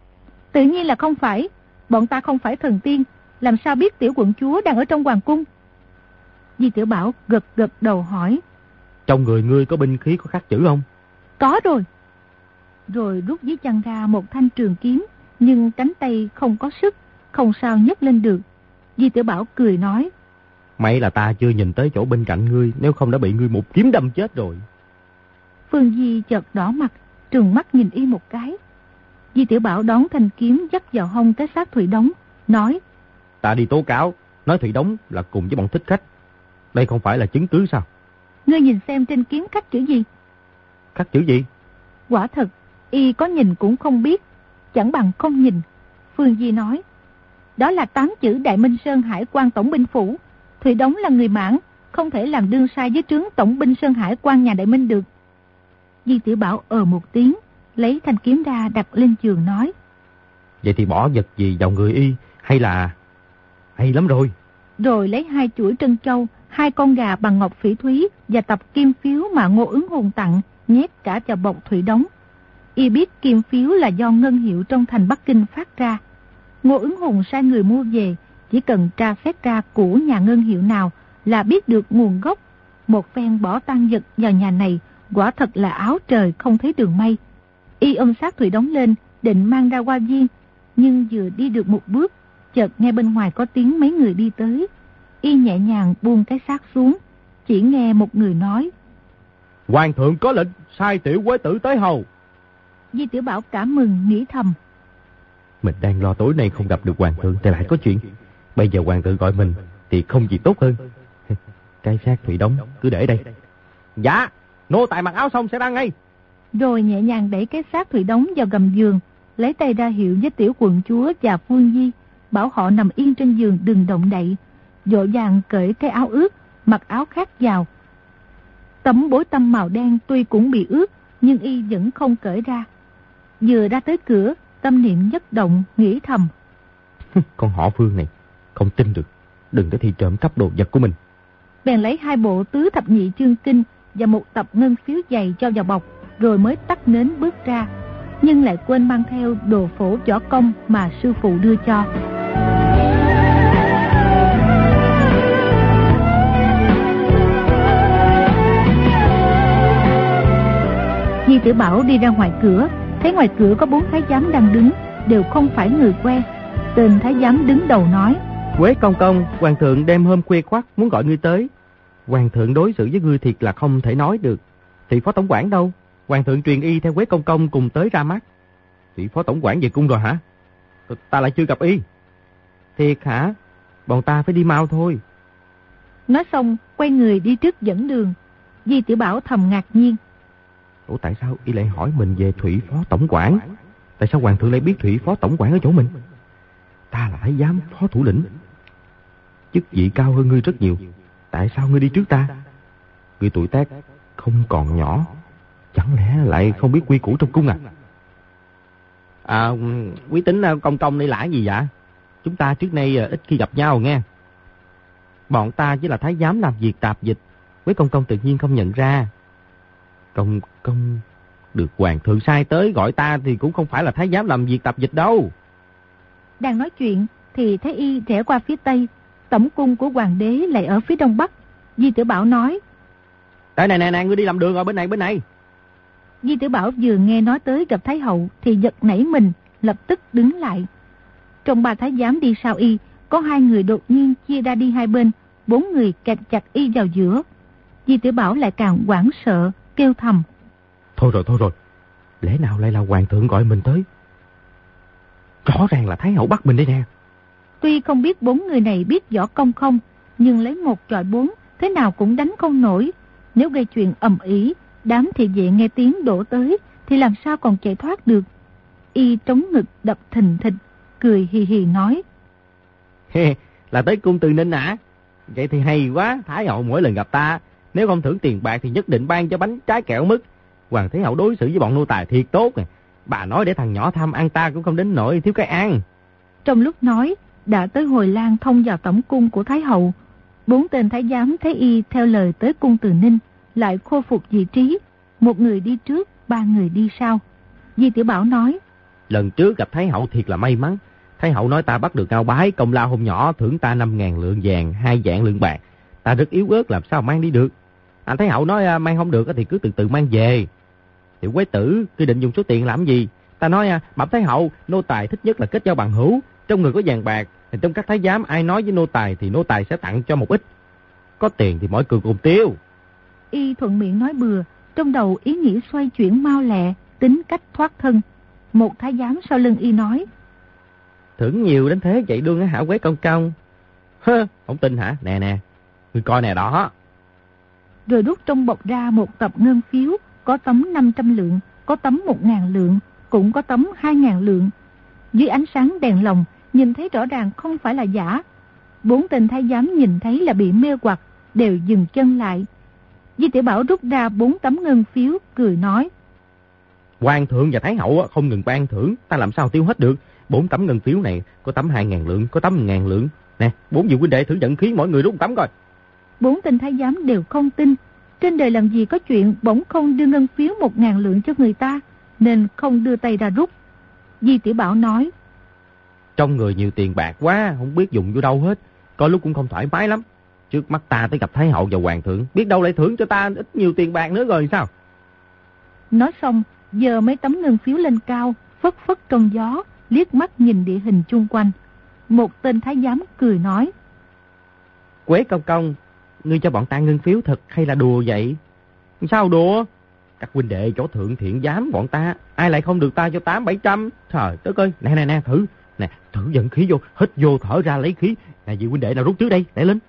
Tự nhiên là không phải, bọn ta không phải thần tiên, làm sao biết tiểu quận chúa đang ở trong hoàng cung? Di Tiểu Bảo gật gật đầu hỏi, Trong người ngươi có binh khí có khắc chữ không? Có rồi. Rồi rút dưới chân ra một thanh trường kiếm, nhưng cánh tay không có sức, không sao nhấc lên được. Di Tiểu Bảo cười nói. May là ta chưa nhìn tới chỗ bên cạnh ngươi, nếu không đã bị ngươi một kiếm đâm chết rồi. Phương Di chợt đỏ mặt, trừng mắt nhìn y một cái. Di Tiểu Bảo đón thanh kiếm dắt vào hông cái xác Thủy Đống, nói. Ta đi tố cáo, nói Thủy Đống là cùng với bọn thích khách. Đây không phải là chứng cứ sao? Ngươi nhìn xem trên kiếm khắc chữ gì? Khắc chữ gì? Quả thật, y có nhìn cũng không biết, chẳng bằng không nhìn. Phương Di nói. Đó là tám chữ Đại Minh Sơn Hải quan Tổng binh Phủ. Thủy Đống là người mãn, không thể làm đương sai với trướng Tổng binh Sơn Hải quan nhà Đại Minh được. Di Tiểu Bảo ờ một tiếng, lấy thanh kiếm ra đặt lên giường nói. Vậy thì bỏ vật gì vào người y, hay là... Hay lắm rồi. Rồi lấy hai chuỗi trân châu, hai con gà bằng ngọc phỉ thúy và tập kim phiếu mà Ngô ứng hùng tặng, nhét cả vào bọc thủy đống. Y biết kim phiếu là do ngân hiệu trong thành Bắc Kinh phát ra. Ngô ứng hùng sai người mua về, chỉ cần tra xét ra của nhà ngân hiệu nào là biết được nguồn gốc. Một phen bỏ tan vật vào nhà này, quả thật là áo trời không thấy đường mây. Y ôm sát thủy đóng lên, định mang ra qua viên, nhưng vừa đi được một bước, chợt nghe bên ngoài có tiếng mấy người đi tới. Y nhẹ nhàng buông cái xác xuống, chỉ nghe một người nói. Hoàng thượng có lệnh sai tiểu quế tử tới hầu. Di Tiểu Bảo cảm mừng nghĩ thầm. Mình đang lo tối nay không gặp được hoàng thượng thì lại có chuyện. Bây giờ hoàng thượng gọi mình thì không gì tốt hơn. Cái xác thủy đóng cứ để đây. Dạ, nô tài mặc áo xong sẽ ra ngay. Rồi nhẹ nhàng đẩy cái xác thủy đóng vào gầm giường, lấy tay ra hiệu với tiểu quận chúa và Phương Di, bảo họ nằm yên trên giường đừng động đậy. Dội vàng cởi cái áo ướt, mặc áo khác vào. Tấm bối tâm màu đen tuy cũng bị ướt, nhưng y vẫn không cởi ra. Vừa ra tới cửa, tâm niệm nhất động, nghĩ thầm. <laughs> Con họ Phương này, không tin được. Đừng có thi trộm cắp đồ vật của mình. Bèn lấy hai bộ tứ thập nhị chương kinh và một tập ngân phiếu dày cho vào bọc, rồi mới tắt nến bước ra. Nhưng lại quên mang theo đồ phổ võ công mà sư phụ đưa cho. Di Tử Bảo đi ra ngoài cửa, thấy ngoài cửa có bốn thái giám đang đứng, đều không phải người quen. Tên thái giám đứng đầu nói. Quế công công, hoàng thượng đêm hôm khuya khoắt muốn gọi ngươi tới. Hoàng thượng đối xử với ngươi thiệt là không thể nói được. Thì phó tổng quản đâu? Hoàng thượng truyền y theo Quế công công cùng tới ra mắt. Thì phó tổng quản về cung rồi hả? Ta lại chưa gặp y. Thiệt hả? Bọn ta phải đi mau thôi. Nói xong, quay người đi trước dẫn đường. Di Tiểu Bảo thầm ngạc nhiên. Ủa tại sao y lại hỏi mình về Thủy Phó Tổng quản? Tại sao Hoàng thượng lại biết Thủy Phó Tổng quản ở chỗ mình? Ta là thái giám phó thủ lĩnh. Chức vị cao hơn ngươi rất nhiều. Tại sao ngươi đi trước ta? Ngươi tuổi tác không còn nhỏ. Chẳng lẽ lại không biết quy củ trong cung à? À, quý tính à, công công đây là gì vậy? Chúng ta trước nay à, ít khi gặp nhau nghe. Bọn ta chỉ là thái giám làm việc tạp dịch. Quý công công tự nhiên không nhận ra. Công công được hoàng thượng sai tới gọi ta thì cũng không phải là thái giám làm việc tạp dịch đâu. Đang nói chuyện thì Thái Y rẽ qua phía tây, tổng cung của hoàng đế lại ở phía đông bắc. Di Tử Bảo nói. Đây này nè nè, ngươi đi làm đường ở bên này bên này. Di Tử Bảo vừa nghe nói tới gặp Thái Hậu thì giật nảy mình, lập tức đứng lại. Trong ba thái giám đi sau y, có hai người đột nhiên chia ra đi hai bên, bốn người kẹt chặt y vào giữa. Di Tử Bảo lại càng hoảng sợ, kêu thầm. Thôi rồi, thôi rồi, lẽ nào lại là hoàng thượng gọi mình tới? Rõ ràng là Thái Hậu bắt mình đây nè. Tuy không biết bốn người này biết võ công không, nhưng lấy một trọi bốn, thế nào cũng đánh không nổi. Nếu gây chuyện ầm ĩ, đám thị vệ nghe tiếng đổ tới, thì làm sao còn chạy thoát được. Y trống ngực đập thình thịch, cười hì hì nói. là tới cung từ ninh à? Vậy thì hay quá, Thái Hậu mỗi lần gặp ta, nếu không thưởng tiền bạc thì nhất định ban cho bánh trái kẹo mứt. Hoàng Thế Hậu đối xử với bọn nô tài thiệt tốt. Bà nói để thằng nhỏ tham ăn ta cũng không đến nỗi thiếu cái ăn. Trong lúc nói, đã tới hồi lan thông vào tổng cung của Thái Hậu. Bốn tên thái giám thái y theo lời tới cung từ Ninh, lại khôi phục vị trí. Một người đi trước, ba người đi sau. Di Tiểu Bảo nói. Lần trước gặp Thái Hậu thiệt là may mắn. Thái Hậu nói ta bắt được ngao bái, công lao hôm nhỏ thưởng ta 5.000 lượng vàng, hai dạng lượng bạc. Ta rất yếu ớt làm sao mang đi được. Anh Thái Hậu nói à, mang không được thì cứ từ từ mang về. Tiểu quế tử, cứ định dùng số tiền làm gì? Ta nói à, Bẩm Thái Hậu, nô tài thích nhất là kết giao bằng hữu. Trong người có vàng bạc, thì trong các thái giám ai nói với nô tài thì nô tài sẽ tặng cho một ít. Có tiền thì mỗi cường cùng tiêu. Y thuận miệng nói bừa, trong đầu ý nghĩ xoay chuyển mau lẹ, tính cách thoát thân. Một thái giám sau lưng Y nói. Thưởng nhiều đến thế chạy đương hả quế công công. Hơ, không tin hả? Nè nè, người coi nè đó. Rồi rút trong bọc ra một tập ngân phiếu, có tấm 500 lượng, có tấm 1.000 lượng, cũng có tấm 2.000 lượng. Dưới ánh sáng đèn lồng, nhìn thấy rõ ràng không phải là giả. Bốn tên thái giám nhìn thấy là bị mê hoặc, đều dừng chân lại. Di tiểu Bảo rút ra bốn tấm ngân phiếu, cười nói. Hoàng thượng và Thái hậu không ngừng ban thưởng, ta làm sao tiêu hết được. Bốn tấm ngân phiếu này, có tấm 2.000 lượng, có tấm 1.000 lượng. Nè, bốn vị huynh đệ thử dẫn khí mỗi người rút tấm coi. Bốn tên thái giám đều không tin. Trên đời làm gì có chuyện bỗng không đưa ngân phiếu 1.000 lượng cho người ta, nên không đưa tay ra rút. Di tiểu Bảo nói. Trong người nhiều tiền bạc quá, không biết dùng vô đâu hết. Có lúc cũng không thoải mái lắm. Trước mắt ta tới gặp Thái Hậu và Hoàng thượng, biết đâu lại thưởng cho ta ít nhiều tiền bạc nữa rồi sao? Nói xong, giờ mấy tấm ngân phiếu lên cao, phất phất trong gió, liếc mắt nhìn địa hình chung quanh. Một tên thái giám cười nói. Quế công công, ngươi cho bọn ta ngân phiếu thật hay là đùa vậy? Sao đùa? Các huynh đệ chỗ thượng thiện giám bọn ta, ai lại không được ta cho tám bảy trăm? Trời đất ơi, nè nè nè, thử, nè, thử dẫn khí vô, hít vô thở ra lấy khí. Nè vị huynh đệ nào rút trước đây, để lên.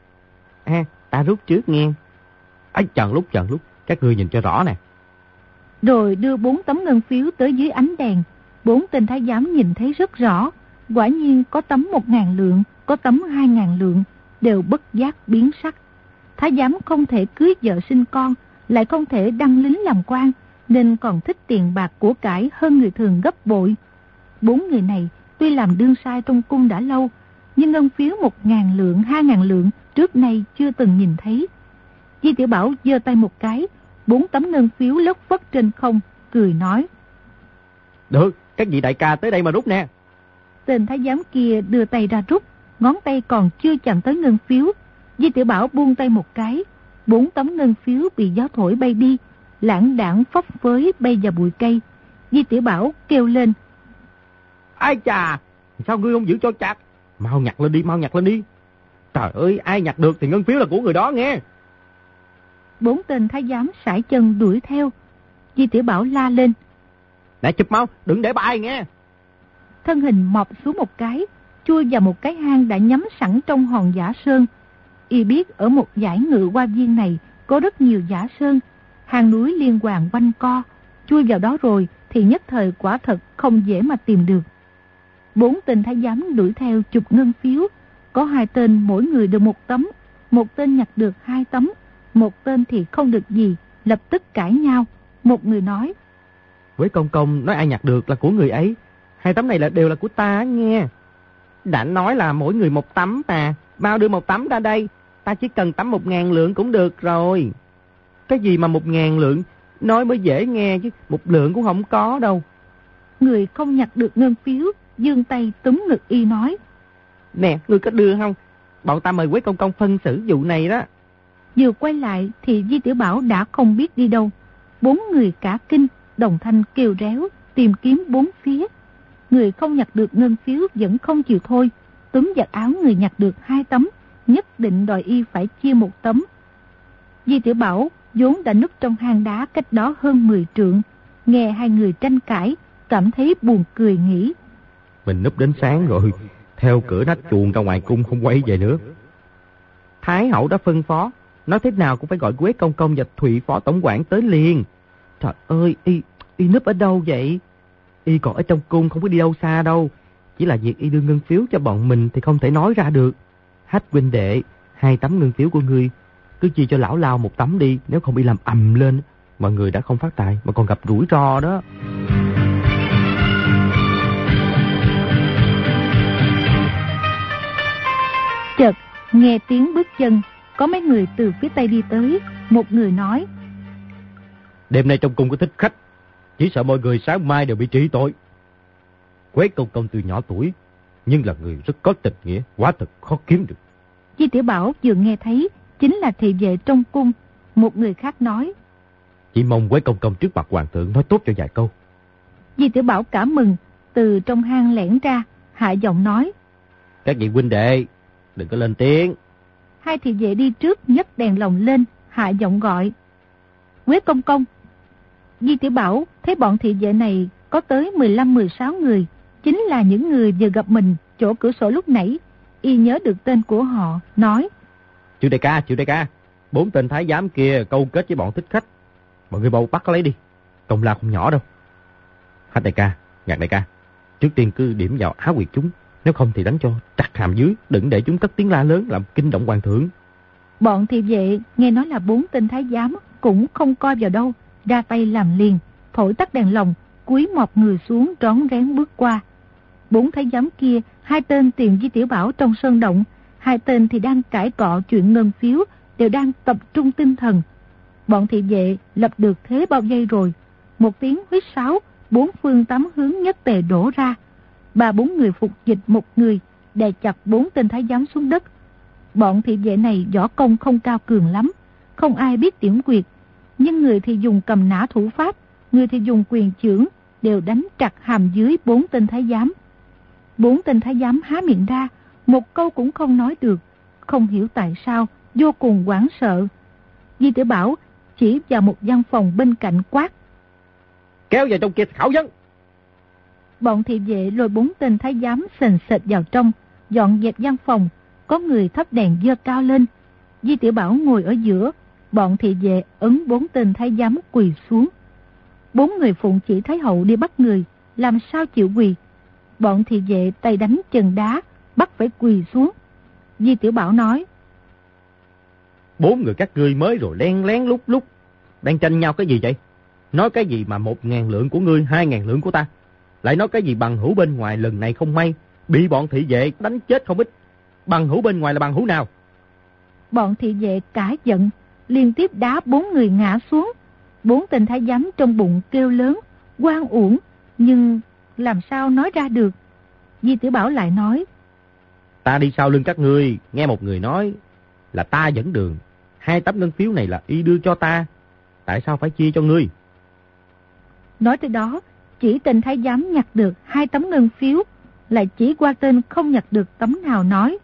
À, ta rút trước nghe. Ấy chần lúc chần lúc, các ngươi nhìn cho rõ nè. Rồi đưa bốn tấm ngân phiếu tới dưới ánh đèn. Bốn tên thái giám nhìn thấy rất rõ. Quả nhiên có tấm một ngàn lượng, có tấm hai ngàn lượng, đều bất giác biến sắc. Thái giám không thể cưới vợ sinh con, lại không thể đăng lính làm quan, nên còn thích tiền bạc của cải hơn người thường gấp bội. Bốn người này tuy làm đương sai trong cung đã lâu, nhưng ngân phiếu một ngàn lượng, hai ngàn lượng trước nay chưa từng nhìn thấy. Di Tiểu Bảo giơ tay một cái, bốn tấm ngân phiếu lất phất trên không, cười nói. Được, các vị đại ca tới đây mà rút nè. Tên thái giám kia đưa tay ra rút, ngón tay còn chưa chạm tới ngân phiếu. Di Tiểu Bảo buông tay một cái, bốn tấm ngân phiếu bị gió thổi bay đi, lãng đảng phấp phới bay vào bụi cây. Di Tiểu Bảo kêu lên. Ai chà, sao ngươi không giữ cho chặt? Mau nhặt lên đi, mau nhặt lên đi. Trời ơi, ai nhặt được thì ngân phiếu là của người đó nghe. Bốn tên thái giám sải chân đuổi theo. Di Tiểu Bảo la lên. Để chụp mau, đừng để bài nghe. Thân hình mọc xuống một cái, chui vào một cái hang đã nhắm sẵn trong hòn giả sơn. Y biết ở một giải ngự qua viên này có rất nhiều giả sơn, hang núi liên hoàn quanh co. Chui vào đó rồi thì nhất thời quả thật không dễ mà tìm được. Bốn tên thái giám đuổi theo chụp ngân phiếu. Có hai tên mỗi người được một tấm. Một tên nhặt được hai tấm. Một tên thì không được gì. Lập tức cãi nhau. Một người nói. Với công công nói ai nhặt được là của người ấy. Hai tấm này là đều là của ta nghe. Đã nói là mỗi người một tấm mà. Mau đưa một tấm ra đây. Ta chỉ cần tấm một ngàn lượng cũng được rồi. Cái gì mà một ngàn lượng? Nói mới dễ nghe chứ. Một lượng cũng không có đâu. Người không nhặt được ngân phiếu. Dương tay túm ngực y nói. Nè, người có đưa không? Bọn ta mời Quế Công Công phân xử vụ này đó. Vừa quay lại thì Di Tiểu Bảo đã không biết đi đâu. Bốn người cả kinh, đồng thanh kêu réo, tìm kiếm bốn phía. Người không nhặt được ngân phiếu vẫn không chịu thôi. Túm giặt áo người nhặt được hai tấm, nhất định đòi y phải chia một tấm. Di Tiểu Bảo vốn đã núp trong hang đá cách đó hơn 10 trượng. Nghe hai người tranh cãi, cảm thấy buồn cười nghĩ. Mình núp đến sáng rồi, theo cửa nách chuồng ra ngoài cung không quay về nữa. Thái hậu đã phân phó, nói thế nào cũng phải gọi Quế Công Công và Thụy Phó Tổng quản tới liền. Trời ơi, y, y núp ở đâu vậy? Y còn ở trong cung không có đi đâu xa đâu. Chỉ là việc y đưa ngân phiếu cho bọn mình thì không thể nói ra được. Hách huynh đệ, hai tấm ngân phiếu của ngươi, cứ chia cho lão lao một tấm đi, nếu không bị làm ầm lên. Mọi người đã không phát tài mà còn gặp rủi ro đó. Chợt, nghe tiếng bước chân, có mấy người từ phía tây đi tới, một người nói. Đêm nay trong cung có thích khách, chỉ sợ mọi người sáng mai đều bị trị tội. Quế công công từ nhỏ tuổi, nhưng là người rất có tình nghĩa, quá thật khó kiếm được. Di Tiểu Bảo vừa nghe thấy, chính là thị vệ trong cung. Một người khác nói. Chỉ mong Quế công công trước mặt hoàng thượng nói tốt cho vài câu. Di Tiểu Bảo cảm mừng, từ trong hang lẻn ra, hạ giọng nói. Các vị huynh đệ, đừng có lên tiếng. Hai thị vệ đi trước nhấc đèn lồng lên, hạ giọng gọi. Quế công công. Di Tiểu Bảo thấy bọn thị vệ này có tới 15-16 người, chính là những người vừa gặp mình chỗ cửa sổ lúc nãy. Y nhớ được tên của họ, nói. Chịu đại ca, chịu đại ca. Bốn tên thái giám kia câu kết với bọn thích khách. Mọi người bầu bắt lấy đi. Công lao không nhỏ đâu. Hách đại ca, nhạc đại ca. Trước tiên cứ điểm vào áo quyệt chúng. Nếu không thì đánh cho trặc hàm dưới. Đừng để chúng cất tiếng la lớn làm kinh động hoàng thượng. Bọn thị vệ nghe nói là bốn tên thái giám cũng không coi vào đâu. Ra tay làm liền, thổi tắt đèn lồng, cúi mọp người xuống rón rén bước qua. Bốn thái giám kia, hai tên tiền di tiểu bảo trong sơn động, hai tên thì đang cãi cọ chuyện ngân phiếu, đều đang tập trung tinh thần. Bọn thị vệ lập được thế bao giây rồi. Một tiếng huyết sáo, bốn phương tám hướng nhất tề đổ ra. Ba bốn người phục dịch một người, đè chặt bốn tên thái giám xuống đất. Bọn thị vệ này võ công không cao cường lắm, không ai biết tiễn quyệt. Nhưng người thì dùng cầm nã thủ pháp, người thì dùng quyền chưởng, đều đánh chặt hàm dưới bốn tên thái giám. Bốn tên thái giám há miệng ra, một câu cũng không nói được. Không hiểu tại sao, vô cùng quảng sợ. Di tiểu Bảo chỉ vào một văn phòng bên cạnh quát. Kéo vào trong kia khảo vấn. Bọn thị vệ lôi bốn tên thái giám sền sệt vào trong, dọn dẹp văn phòng, có người thắp đèn dơ cao lên. Di tiểu Bảo ngồi ở giữa, bọn thị vệ ấn bốn tên thái giám quỳ xuống. Bốn người phụng chỉ Thái Hậu đi bắt người, làm sao chịu quỳ. Bọn thị vệ tay đánh chân đá, bắt phải quỳ xuống. Di Tiểu Bảo nói. Bốn người các ngươi mới rồi len lén lúc lúc. Đang tranh nhau cái gì vậy? Nói cái gì mà một ngàn lượng của ngươi, hai ngàn lượng của ta. Lại nói cái gì bằng hữu bên ngoài lần này không may. Bị bọn thị vệ đánh chết không ít. Bằng hữu bên ngoài là bằng hữu nào? Bọn thị vệ cả giận, liên tiếp đá bốn người ngã xuống. Bốn tên thái giám trong bụng kêu lớn, quan uổng, nhưng làm sao nói ra được. Di Tiểu Bảo lại nói. Ta đi sau lưng các ngươi, nghe một người nói là ta dẫn đường. Hai tấm ngân phiếu này là y đưa cho ta. Tại sao phải chia cho ngươi? Nói tới đó, chỉ tên thái giám nhặt được hai tấm ngân phiếu, lại chỉ qua tên không nhặt được tấm nào nói.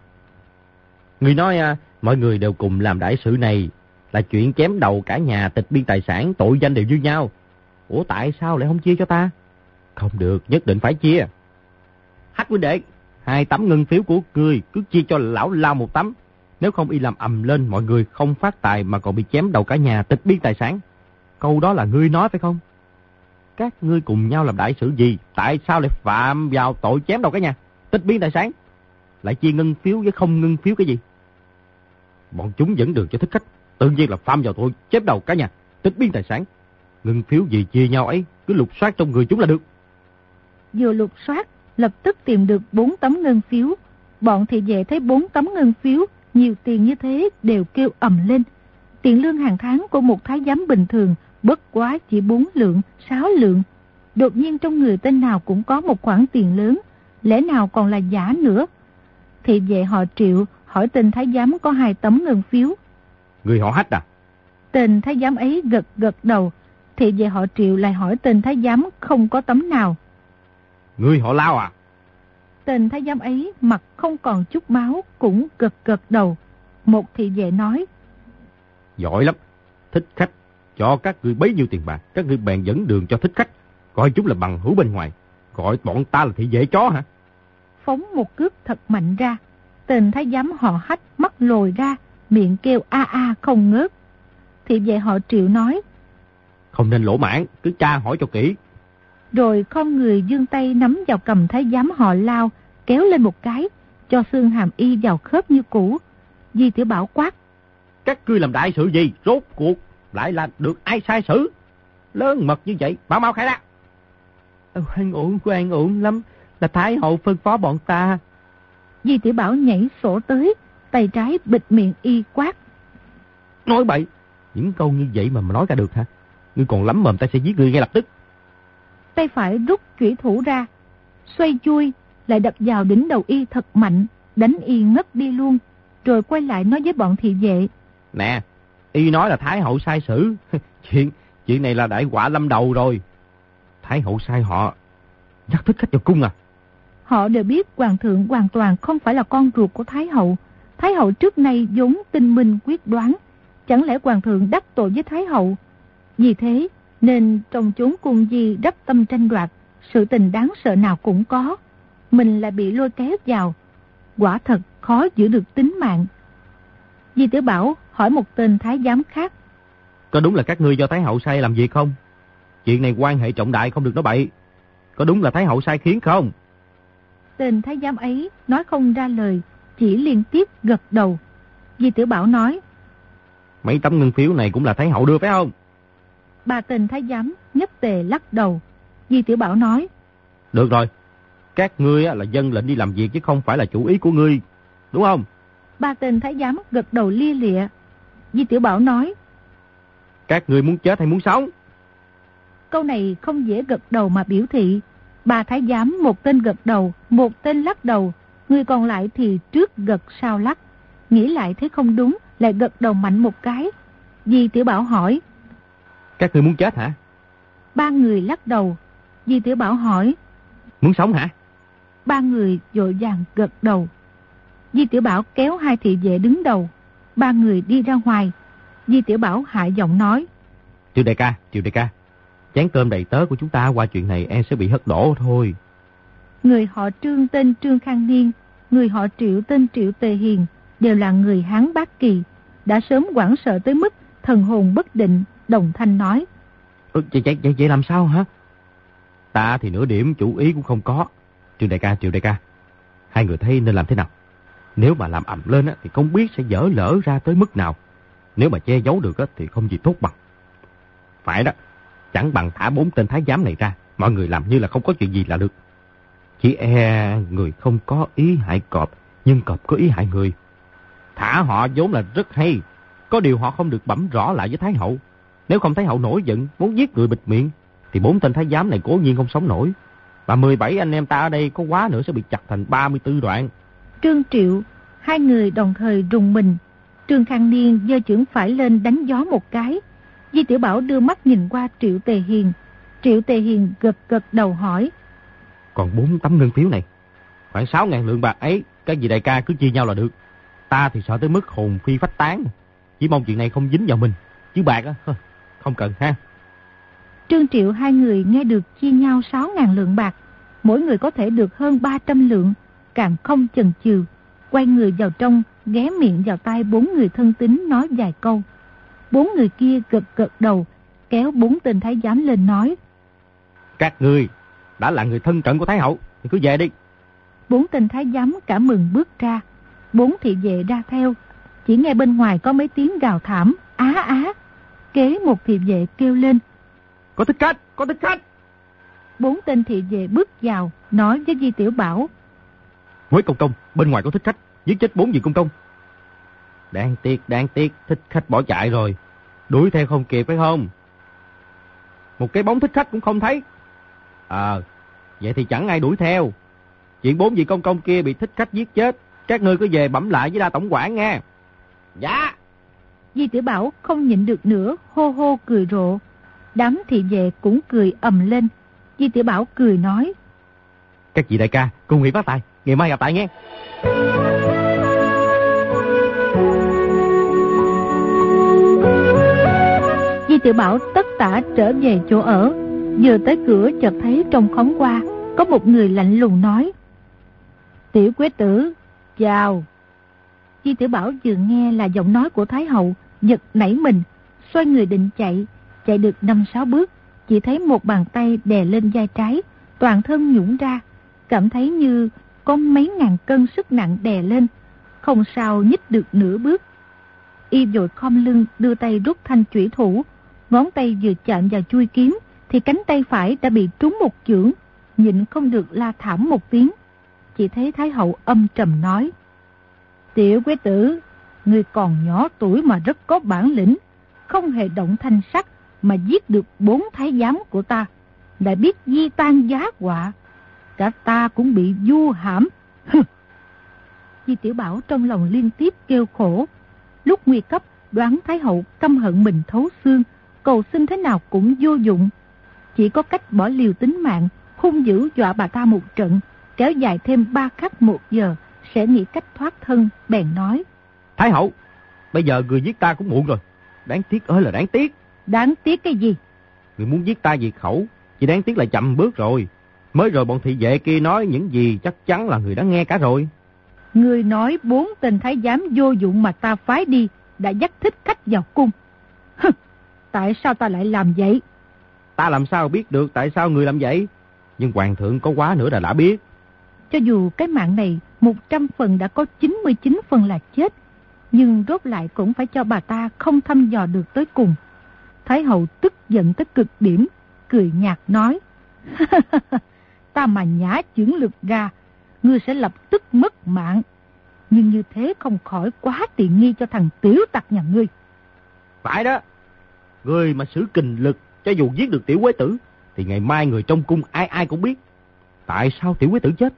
Người nói à, mọi người đều cùng làm đại sự này, là chuyện chém đầu cả nhà tịch biên tài sản, tội danh đều như nhau. Ủa tại sao lại không chia cho ta? Không được, nhất định phải chia. Hách huynh đệ, hai tấm ngân phiếu của ngươi cứ chia cho lão lao một tấm. Nếu không y làm ầm lên, mọi người không phát tài mà còn bị chém đầu cả nhà tịch biên tài sản. Câu đó là ngươi nói phải không? Các ngươi cùng nhau làm đại sự gì? Tại sao lại phạm vào tội chém đầu cái nhà? Tích biến tài sản? Lại chia ngân phiếu với không ngân phiếu cái gì? Bọn chúng dẫn đường cho thích khách. Tự nhiên là phạm vào tội chém đầu cả nhà. Tích biến tài sản. Ngân phiếu gì chia nhau ấy, cứ lục soát trong người chúng là được. Vừa lục soát, lập tức tìm được bốn tấm ngân phiếu. Bọn thị vệ thấy bốn tấm ngân phiếu, nhiều tiền như thế đều kêu ầm lên. Tiền lương hàng tháng của một thái giám bình thường bất quá chỉ bốn lượng, sáu lượng. Đột nhiên trong người tên nào cũng có một khoản tiền lớn, lẽ nào còn là giả nữa. Thị vệ họ triệu hỏi tên thái giám có hai tấm ngân phiếu. Người họ hách à? Tên thái giám ấy gật gật đầu, thị vệ họ triệu lại hỏi tên thái giám không có tấm nào. Người họ lao à? Tên thái giám ấy mặt không còn chút máu cũng gật gật đầu. Một thị vệ nói. Giỏi lắm, thích khách, cho các người bấy nhiêu tiền bạc, các người bèn dẫn đường cho thích khách, coi chúng là bằng hữu bên ngoài, gọi bọn ta là thị vệ chó hả? Phóng một cước thật mạnh ra, tên thái giám họ hách mắt lồi ra, miệng kêu a a không ngớt. Thị vệ họ triệu nói. Không nên lỗ mãn, cứ tra hỏi cho kỹ. Rồi con người dương tay nắm vào cầm thái giám họ lao, kéo lên một cái, cho xương hàm y vào khớp như cũ. Di tiểu bảo quát. Các ngươi làm đại sự gì? Rốt cuộc lại là được ai sai xử? Lớn mật như vậy, bảo mau khai ra. Hoan ổn, hoan ổn lắm, là Thái hậu phân phó bọn ta. Di tiểu bảo nhảy sổ tới, tay trái bịt miệng y quát. Nói bậy, những câu như vậy mà mà nói ra được hả? Ngươi còn lắm mồm ta sẽ giết ngươi ngay lập tức. Tay phải rút chủy thủ ra, xoay chui, lại đập vào đỉnh đầu y thật mạnh, đánh y ngất đi luôn, rồi quay lại nói với bọn thị vệ. Nè, y nói là Thái hậu sai xử. <laughs> chuyện chuyện này là đại quả lâm đầu rồi. Thái hậu sai họ. nhắc thích khách vào cung à? Họ đều biết hoàng thượng hoàn toàn không phải là con ruột của Thái hậu. Thái hậu trước nay vốn tinh minh quyết đoán. Chẳng lẽ hoàng thượng đắc tội với Thái hậu? Vì thế nên trong chốn cung di đắp tâm tranh đoạt, sự tình đáng sợ nào cũng có. Mình lại bị lôi kéo vào. Quả thật khó giữ được tính mạng. Di tiểu Bảo hỏi một tên thái giám khác. Có đúng là các ngươi do Thái hậu sai làm việc không? Chuyện này quan hệ trọng đại không được nói bậy. Có đúng là Thái hậu sai khiến không? Tên thái giám ấy nói không ra lời, chỉ liên tiếp gật đầu. Di tiểu Bảo nói. Mấy tấm ngân phiếu này cũng là Thái hậu đưa phải không? Ba tên thái giám nhất tề lắc đầu. Di tiểu Bảo nói. Được rồi, các ngươi là dân lệnh đi làm việc chứ không phải là chủ ý của ngươi, đúng không? Ba tên thái giám gật đầu lia lịa. Di Tiểu Bảo nói. Các ngươi muốn chết hay muốn sống? Câu này không dễ gật đầu mà biểu thị. Ba thái giám một tên gật đầu, một tên lắc đầu. Người còn lại thì trước gật sau lắc. Nghĩ lại thấy không đúng, lại gật đầu mạnh một cái. Di Tiểu Bảo hỏi. Các ngươi muốn chết hả? Ba người lắc đầu. Di Tiểu Bảo hỏi. Muốn sống hả? Ba người dội vàng gật đầu. Di Tiểu Bảo kéo hai thị vệ đứng đầu. Ba người đi ra ngoài. Di Tiểu Bảo hạ giọng nói. Triệu đại ca, triệu đại ca. Chén cơm đầy tớ của chúng ta qua chuyện này em sẽ bị hất đổ thôi. Người họ Trương tên Trương Khang Niên, người họ Triệu tên Triệu Tề Hiền đều là người Hán Bác Kỳ. Đã sớm quảng sợ tới mức thần hồn bất định, đồng thanh nói. Ừ, vậy, vậy, vậy, vậy làm sao hả? Ta thì nửa điểm chủ ý cũng không có. Triệu đại ca, triệu đại ca. Hai người thấy nên làm thế nào? Nếu mà làm ẩm lên á, thì không biết sẽ dở lỡ ra tới mức nào. Nếu mà che giấu được á, thì không gì tốt bằng. Phải đó, chẳng bằng thả bốn tên thái giám này ra. Mọi người làm như là không có chuyện gì là được. Chỉ e người không có ý hại cọp, nhưng cọp có ý hại người. Thả họ vốn là rất hay. Có điều họ không được bẩm rõ lại với Thái Hậu. Nếu không Thái Hậu nổi giận, muốn giết người bịt miệng, thì bốn tên thái giám này cố nhiên không sống nổi. Và 17 anh em ta ở đây có quá nữa sẽ bị chặt thành 34 đoạn. Trương Triệu, hai người đồng thời rùng mình. Trương Khang Niên giơ chưởng phải lên đánh gió một cái. Di Tiểu Bảo đưa mắt nhìn qua Triệu Tề Hiền. Triệu Tề Hiền gật gật đầu hỏi. Còn bốn tấm ngân phiếu này. Khoảng 6 ngàn lượng bạc ấy, các vị đại ca cứ chia nhau là được. Ta thì sợ tới mức hồn phi phách tán. Chỉ mong chuyện này không dính vào mình. Chứ bạc á, không cần ha. Trương Triệu hai người nghe được chia nhau 6 ngàn lượng bạc. Mỗi người có thể được hơn 300 lượng. Càng không chần chừ. Quay người vào trong, ghé miệng vào tay bốn người thân tín nói vài câu. Bốn người kia gật gật đầu, kéo bốn tên thái giám lên nói. Các ngươi đã là người thân cận của Thái Hậu, thì cứ về đi. Bốn tên thái giám cảm mừng bước ra. Bốn thị vệ ra theo. Chỉ nghe bên ngoài có mấy tiếng gào thảm, á á. Kế một thị vệ kêu lên. Có thích khách, có thích khách. Bốn tên thị vệ bước vào, nói với Di Tiểu Bảo. Quế công công, bên ngoài có thích khách, giết chết bốn vị công công. Đáng tiếc, đáng tiếc, thích khách bỏ chạy rồi. Đuổi theo không kịp phải không? Một cái bóng thích khách cũng không thấy. Ờ, vậy thì chẳng ai đuổi theo. Chuyện bốn vị công công kia bị thích khách giết chết. Các ngươi cứ về bẩm lại với đa tổng quản nghe. Dạ. Di Tiểu Bảo không nhịn được nữa, hô hô cười rộ. Đám thị vệ cũng cười ầm lên. Di Tiểu Bảo cười nói. Các vị đại ca, cùng nghỉ phát tài, ngày mai gặp lại nghe. Di Tiểu Bảo tất tả trở về chỗ ở. Vừa tới cửa chợt thấy trong khóm qua, có một người lạnh lùng nói. Tiểu quế tử, chào. Di Tiểu Bảo vừa nghe là giọng nói của Thái Hậu, giật nảy mình, xoay người định chạy, chạy được năm sáu bước, chỉ thấy một bàn tay đè lên vai trái, toàn thân nhũng ra, cảm thấy như có mấy ngàn cân sức nặng đè lên, không sao nhích được nửa bước. Y vội khom lưng đưa tay rút thanh chủy thủ, ngón tay vừa chạm vào chui kiếm, thì cánh tay phải đã bị trúng một chưởng, nhịn không được la thảm một tiếng. Chỉ thấy Thái Hậu âm trầm nói, Tiểu quế tử, người còn nhỏ tuổi mà rất có bản lĩnh, không hề động thanh sắc mà giết được bốn thái giám của ta, đã biết di tan giá quả. Cả ta cũng bị du hãm. Di Tiểu Bảo trong lòng liên tiếp kêu khổ. Lúc nguy cấp, đoán Thái Hậu căm hận mình thấu xương, cầu xin thế nào cũng vô dụng. Chỉ có cách bỏ liều tính mạng, hung dữ dọa bà ta một trận, kéo dài thêm ba khắc một giờ, sẽ nghĩ cách thoát thân, bèn nói. Thái hậu, bây giờ người giết ta cũng muộn rồi. Đáng tiếc ơi là đáng tiếc. Đáng tiếc cái gì? Người muốn giết ta diệt khẩu, chỉ đáng tiếc là chậm bước rồi. Mới rồi bọn thị vệ kia nói những gì chắc chắn là người đã nghe cả rồi. Người nói bốn tên thái giám vô dụng mà ta phái đi đã dắt thích khách vào cung. Hừ, tại sao ta lại làm vậy? Ta làm sao biết được tại sao người làm vậy? Nhưng hoàng thượng có quá nữa là đã biết. Cho dù cái mạng này 100 phần đã có 99 phần là chết, nhưng rốt lại cũng phải cho bà ta không thăm dò được tới cùng. Thái hậu tức giận tới cực điểm, cười nhạt nói. <laughs> ta mà nhả chuyển lực ra, ngươi sẽ lập tức mất mạng. Nhưng như thế không khỏi quá tiện nghi cho thằng tiểu tặc nhà ngươi. Phải đó, ngươi mà sử kình lực cho dù giết được tiểu quế tử, thì ngày mai người trong cung ai ai cũng biết. Tại sao tiểu quế tử chết?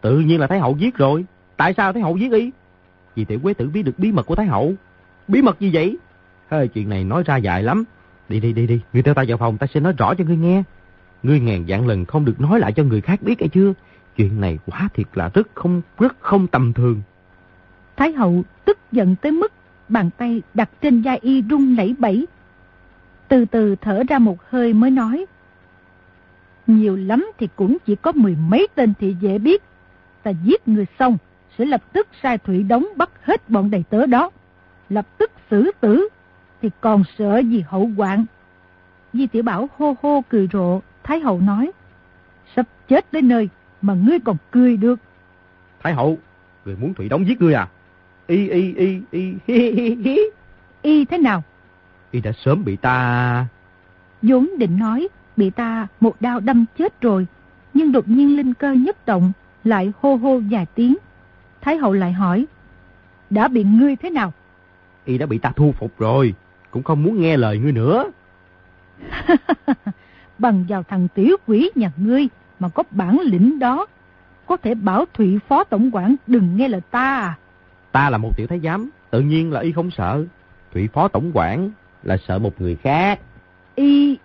Tự nhiên là Thái Hậu giết rồi. Tại sao Thái Hậu giết y? Vì tiểu quế tử biết được bí mật của Thái Hậu. Bí mật gì vậy? Hơi chuyện này nói ra dài lắm. Đi đi đi đi, người theo ta vào phòng ta sẽ nói rõ cho ngươi nghe. Ngươi ngàn dạng lần không được nói lại cho người khác biết hay chưa? Chuyện này quá thiệt là rất không rất không tầm thường. Thái hậu tức giận tới mức bàn tay đặt trên da y rung lẩy bẩy. Từ từ thở ra một hơi mới nói. Nhiều lắm thì cũng chỉ có mười mấy tên thị dễ biết. Ta giết người xong, sẽ lập tức sai thủy đóng bắt hết bọn đầy tớ đó. Lập tức xử tử, thì còn sợ gì hậu hoạn. Di tiểu Bảo hô hô cười rộ, Thái hậu nói. Sắp chết đến nơi, mà ngươi còn cười được. Thái hậu, người muốn thủy đóng giết ngươi à? Y y y y hi hi hi. Y thế nào? Y đã sớm bị ta... vốn định nói, bị ta một đao đâm chết rồi, nhưng đột nhiên linh cơ nhất động, lại hô hô vài tiếng. Thái hậu lại hỏi, đã bị ngươi thế nào? Y đã bị ta thu phục rồi, cũng không muốn nghe lời ngươi nữa. <laughs> Bằng vào thằng tiểu quỷ nhà ngươi mà có bản lĩnh đó, có thể bảo Thụy Phó Tổng quản đừng nghe lời ta à? Ta là một tiểu thái giám, tự nhiên là y không sợ. Thụy Phó Tổng quản là sợ một người khác. Y,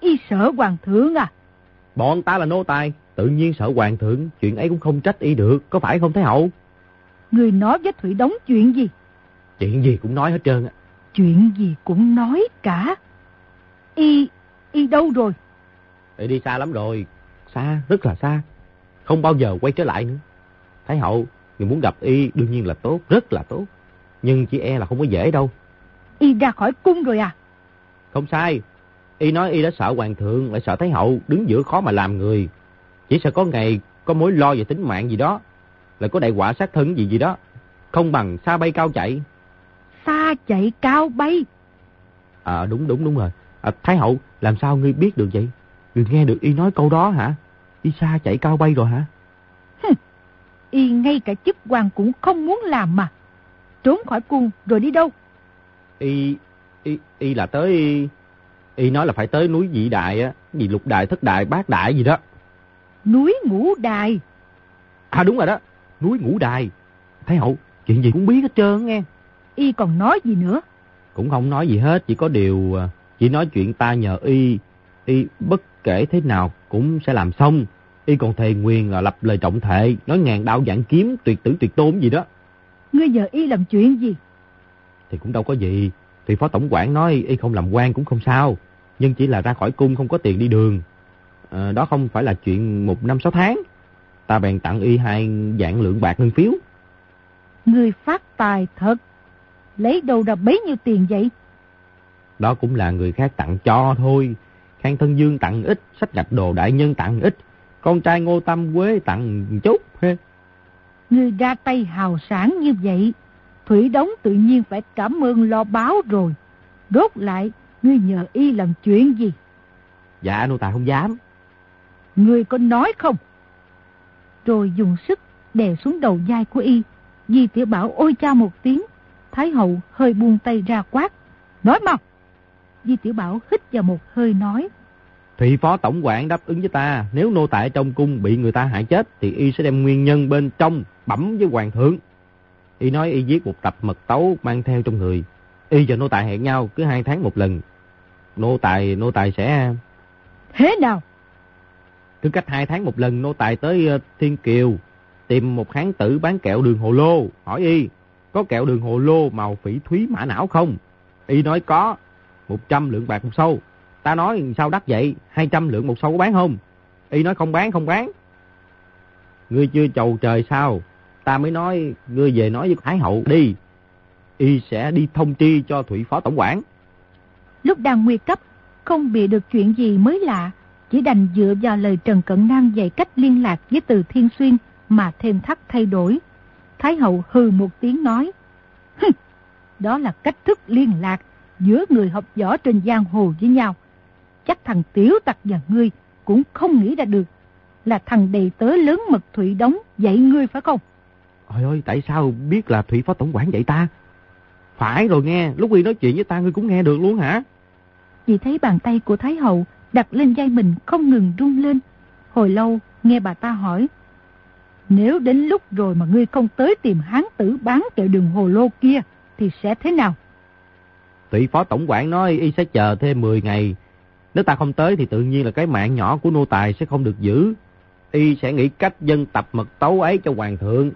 y sợ hoàng thượng à? Bọn ta là nô tài, tự nhiên sợ hoàng thượng, chuyện ấy cũng không trách y được, có phải không Thái Hậu? Người nói với Thủy Đống chuyện gì? Chuyện gì cũng nói hết trơn á. Chuyện gì cũng nói cả. Y, y đâu rồi? Y đi xa lắm rồi, xa, rất là xa. Không bao giờ quay trở lại nữa. Thái Hậu, người muốn gặp y đương nhiên là tốt, rất là tốt. Nhưng chỉ e là không có dễ đâu. Y ra khỏi cung rồi à? Không sai. Y nói Y đã sợ hoàng thượng, lại sợ Thái Hậu, đứng giữa khó mà làm người. Chỉ sợ có ngày có mối lo về tính mạng gì đó, lại có đại quả sát thân gì gì đó. Không bằng xa bay cao chạy. Xa chạy cao bay? À đúng đúng đúng rồi. À, Thái Hậu, làm sao ngươi biết được vậy? Ngươi nghe được Y nói câu đó hả? Y xa chạy cao bay rồi hả? Hừ, y ngay cả chức quan cũng không muốn làm mà. Trốn khỏi cung rồi đi đâu? Y, y, y là tới... Y, y nói là phải tới núi dị đại á, gì lục đại, thất đại, bát đại gì đó. Núi ngũ đài. À đúng rồi đó, núi ngũ đài. Thái hậu, chuyện gì cũng biết hết trơn nghe. Y còn nói gì nữa? Cũng không nói gì hết, chỉ có điều... À, chỉ nói chuyện ta nhờ y, y bất kể thế nào cũng sẽ làm xong. Y còn thề nguyện là lập lời trọng thệ, nói ngàn đạo dạng kiếm, tuyệt tử tuyệt tôn gì đó. Ngươi giờ y làm chuyện gì? Thì cũng đâu có gì. Thì phó tổng quản nói y không làm quan cũng không sao. Nhưng chỉ là ra khỏi cung không có tiền đi đường. À, đó không phải là chuyện một năm sáu tháng. Ta bèn tặng y hai dạng lượng bạc ngân phiếu. Người phát tài thật. Lấy đâu ra bấy nhiêu tiền vậy? Đó cũng là người khác tặng cho thôi. Khang Thân Dương tặng ít, sách gạch đồ đại nhân tặng ít. Con trai Ngô Tâm Quế tặng chút. Ngươi ra tay hào sản như vậy, Thủy Đống tự nhiên phải cảm ơn lo báo rồi. Đốt lại, ngươi nhờ y làm chuyện gì? Dạ, nô tài không dám. Ngươi có nói không? Rồi dùng sức đè xuống đầu vai của y. Di tiểu bảo ôi cha một tiếng. Thái hậu hơi buông tay ra quát. Nói mau! Di tiểu bảo hít vào một hơi nói. Thủy phó tổng quản đáp ứng với ta, nếu nô tại trong cung bị người ta hại chết, thì y sẽ đem nguyên nhân bên trong bẩm với hoàng thượng. Y nói y viết một tập mật tấu mang theo trong người. Y và nô tài hẹn nhau cứ hai tháng một lần. Nô tài, nô tài sẽ... Thế nào? Cứ cách hai tháng một lần nô tài tới uh, Thiên Kiều, tìm một kháng tử bán kẹo đường hồ lô, hỏi y, có kẹo đường hồ lô màu phỉ thúy mã não không? Y nói có, 100 lượng bạc một sâu. Ta nói sao đắt vậy, 200 lượng một sâu có bán không? Y nói không bán, không bán. Ngươi chưa chầu trời sao? Ta mới nói, ngươi về nói với Thái Hậu đi. Y sẽ đi thông tri cho Thủy Phó Tổng quản. Lúc đang nguy cấp, không bị được chuyện gì mới lạ. Chỉ đành dựa vào lời Trần Cận Năng dạy cách liên lạc với từ Thiên Xuyên mà thêm thắt thay đổi. Thái Hậu hừ một tiếng nói. Đó là cách thức liên lạc giữa người học võ trên giang hồ với nhau. Chắc thằng Tiểu Tặc và ngươi cũng không nghĩ ra được là thằng đầy tớ lớn mật Thủy Đống dạy ngươi phải không? Ôi ơi, tại sao biết là Thủy Phó Tổng quản dạy ta? Phải rồi nghe, lúc y nói chuyện với ta ngươi cũng nghe được luôn hả? Vì thấy bàn tay của Thái Hậu đặt lên vai mình không ngừng rung lên. Hồi lâu nghe bà ta hỏi. Nếu đến lúc rồi mà ngươi không tới tìm hán tử bán kẹo đường hồ lô kia thì sẽ thế nào? Thủy Phó Tổng quản nói, y sẽ chờ thêm 10 ngày nếu ta không tới thì tự nhiên là cái mạng nhỏ của nô tài sẽ không được giữ. Y sẽ nghĩ cách dân tập mật tấu ấy cho hoàng thượng.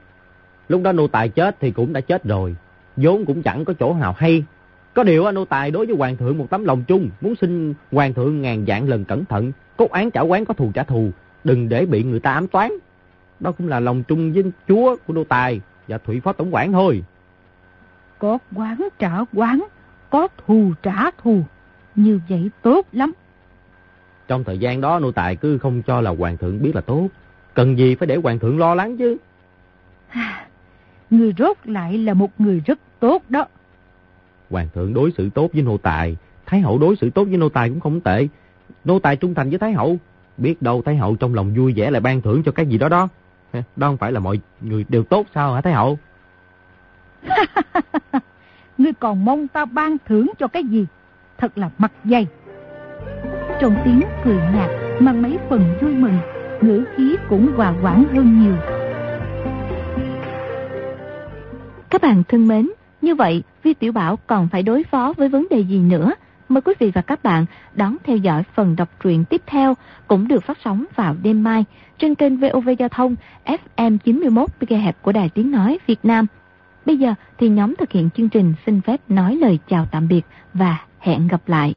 Lúc đó nô tài chết thì cũng đã chết rồi. vốn cũng chẳng có chỗ nào hay. Có điều nô tài đối với hoàng thượng một tấm lòng chung. Muốn xin hoàng thượng ngàn dạng lần cẩn thận. Cốt án trả quán có thù trả thù. Đừng để bị người ta ám toán. Đó cũng là lòng chung với chúa của nô tài và thủy phó tổng quản thôi. cốt quán trả quán. Có thù trả thù. Như vậy tốt lắm. Trong thời gian đó nô tài cứ không cho là hoàng thượng biết là tốt. Cần gì phải để hoàng thượng lo lắng chứ. người rốt lại là một người rất tốt đó. Hoàng thượng đối xử tốt với nô tài. Thái hậu đối xử tốt với nô tài cũng không tệ. Nô tài trung thành với Thái hậu. Biết đâu Thái hậu trong lòng vui vẻ lại ban thưởng cho cái gì đó đó. Đó không phải là mọi người đều tốt sao hả Thái hậu? <laughs> ngươi còn mong ta ban thưởng cho cái gì? Thật là mặt dày trong tiếng cười nhạt mang mấy phần vui mừng, ngữ khí cũng hòa quảng hơn nhiều các bạn thân mến, như vậy vi tiểu bảo còn phải đối phó với vấn đề gì nữa mời quý vị và các bạn đón theo dõi phần đọc truyện tiếp theo cũng được phát sóng vào đêm mai trên kênh VOV Giao thông FM 91 MHz của Đài Tiếng Nói Việt Nam. Bây giờ thì nhóm thực hiện chương trình xin phép nói lời chào tạm biệt và hẹn gặp lại.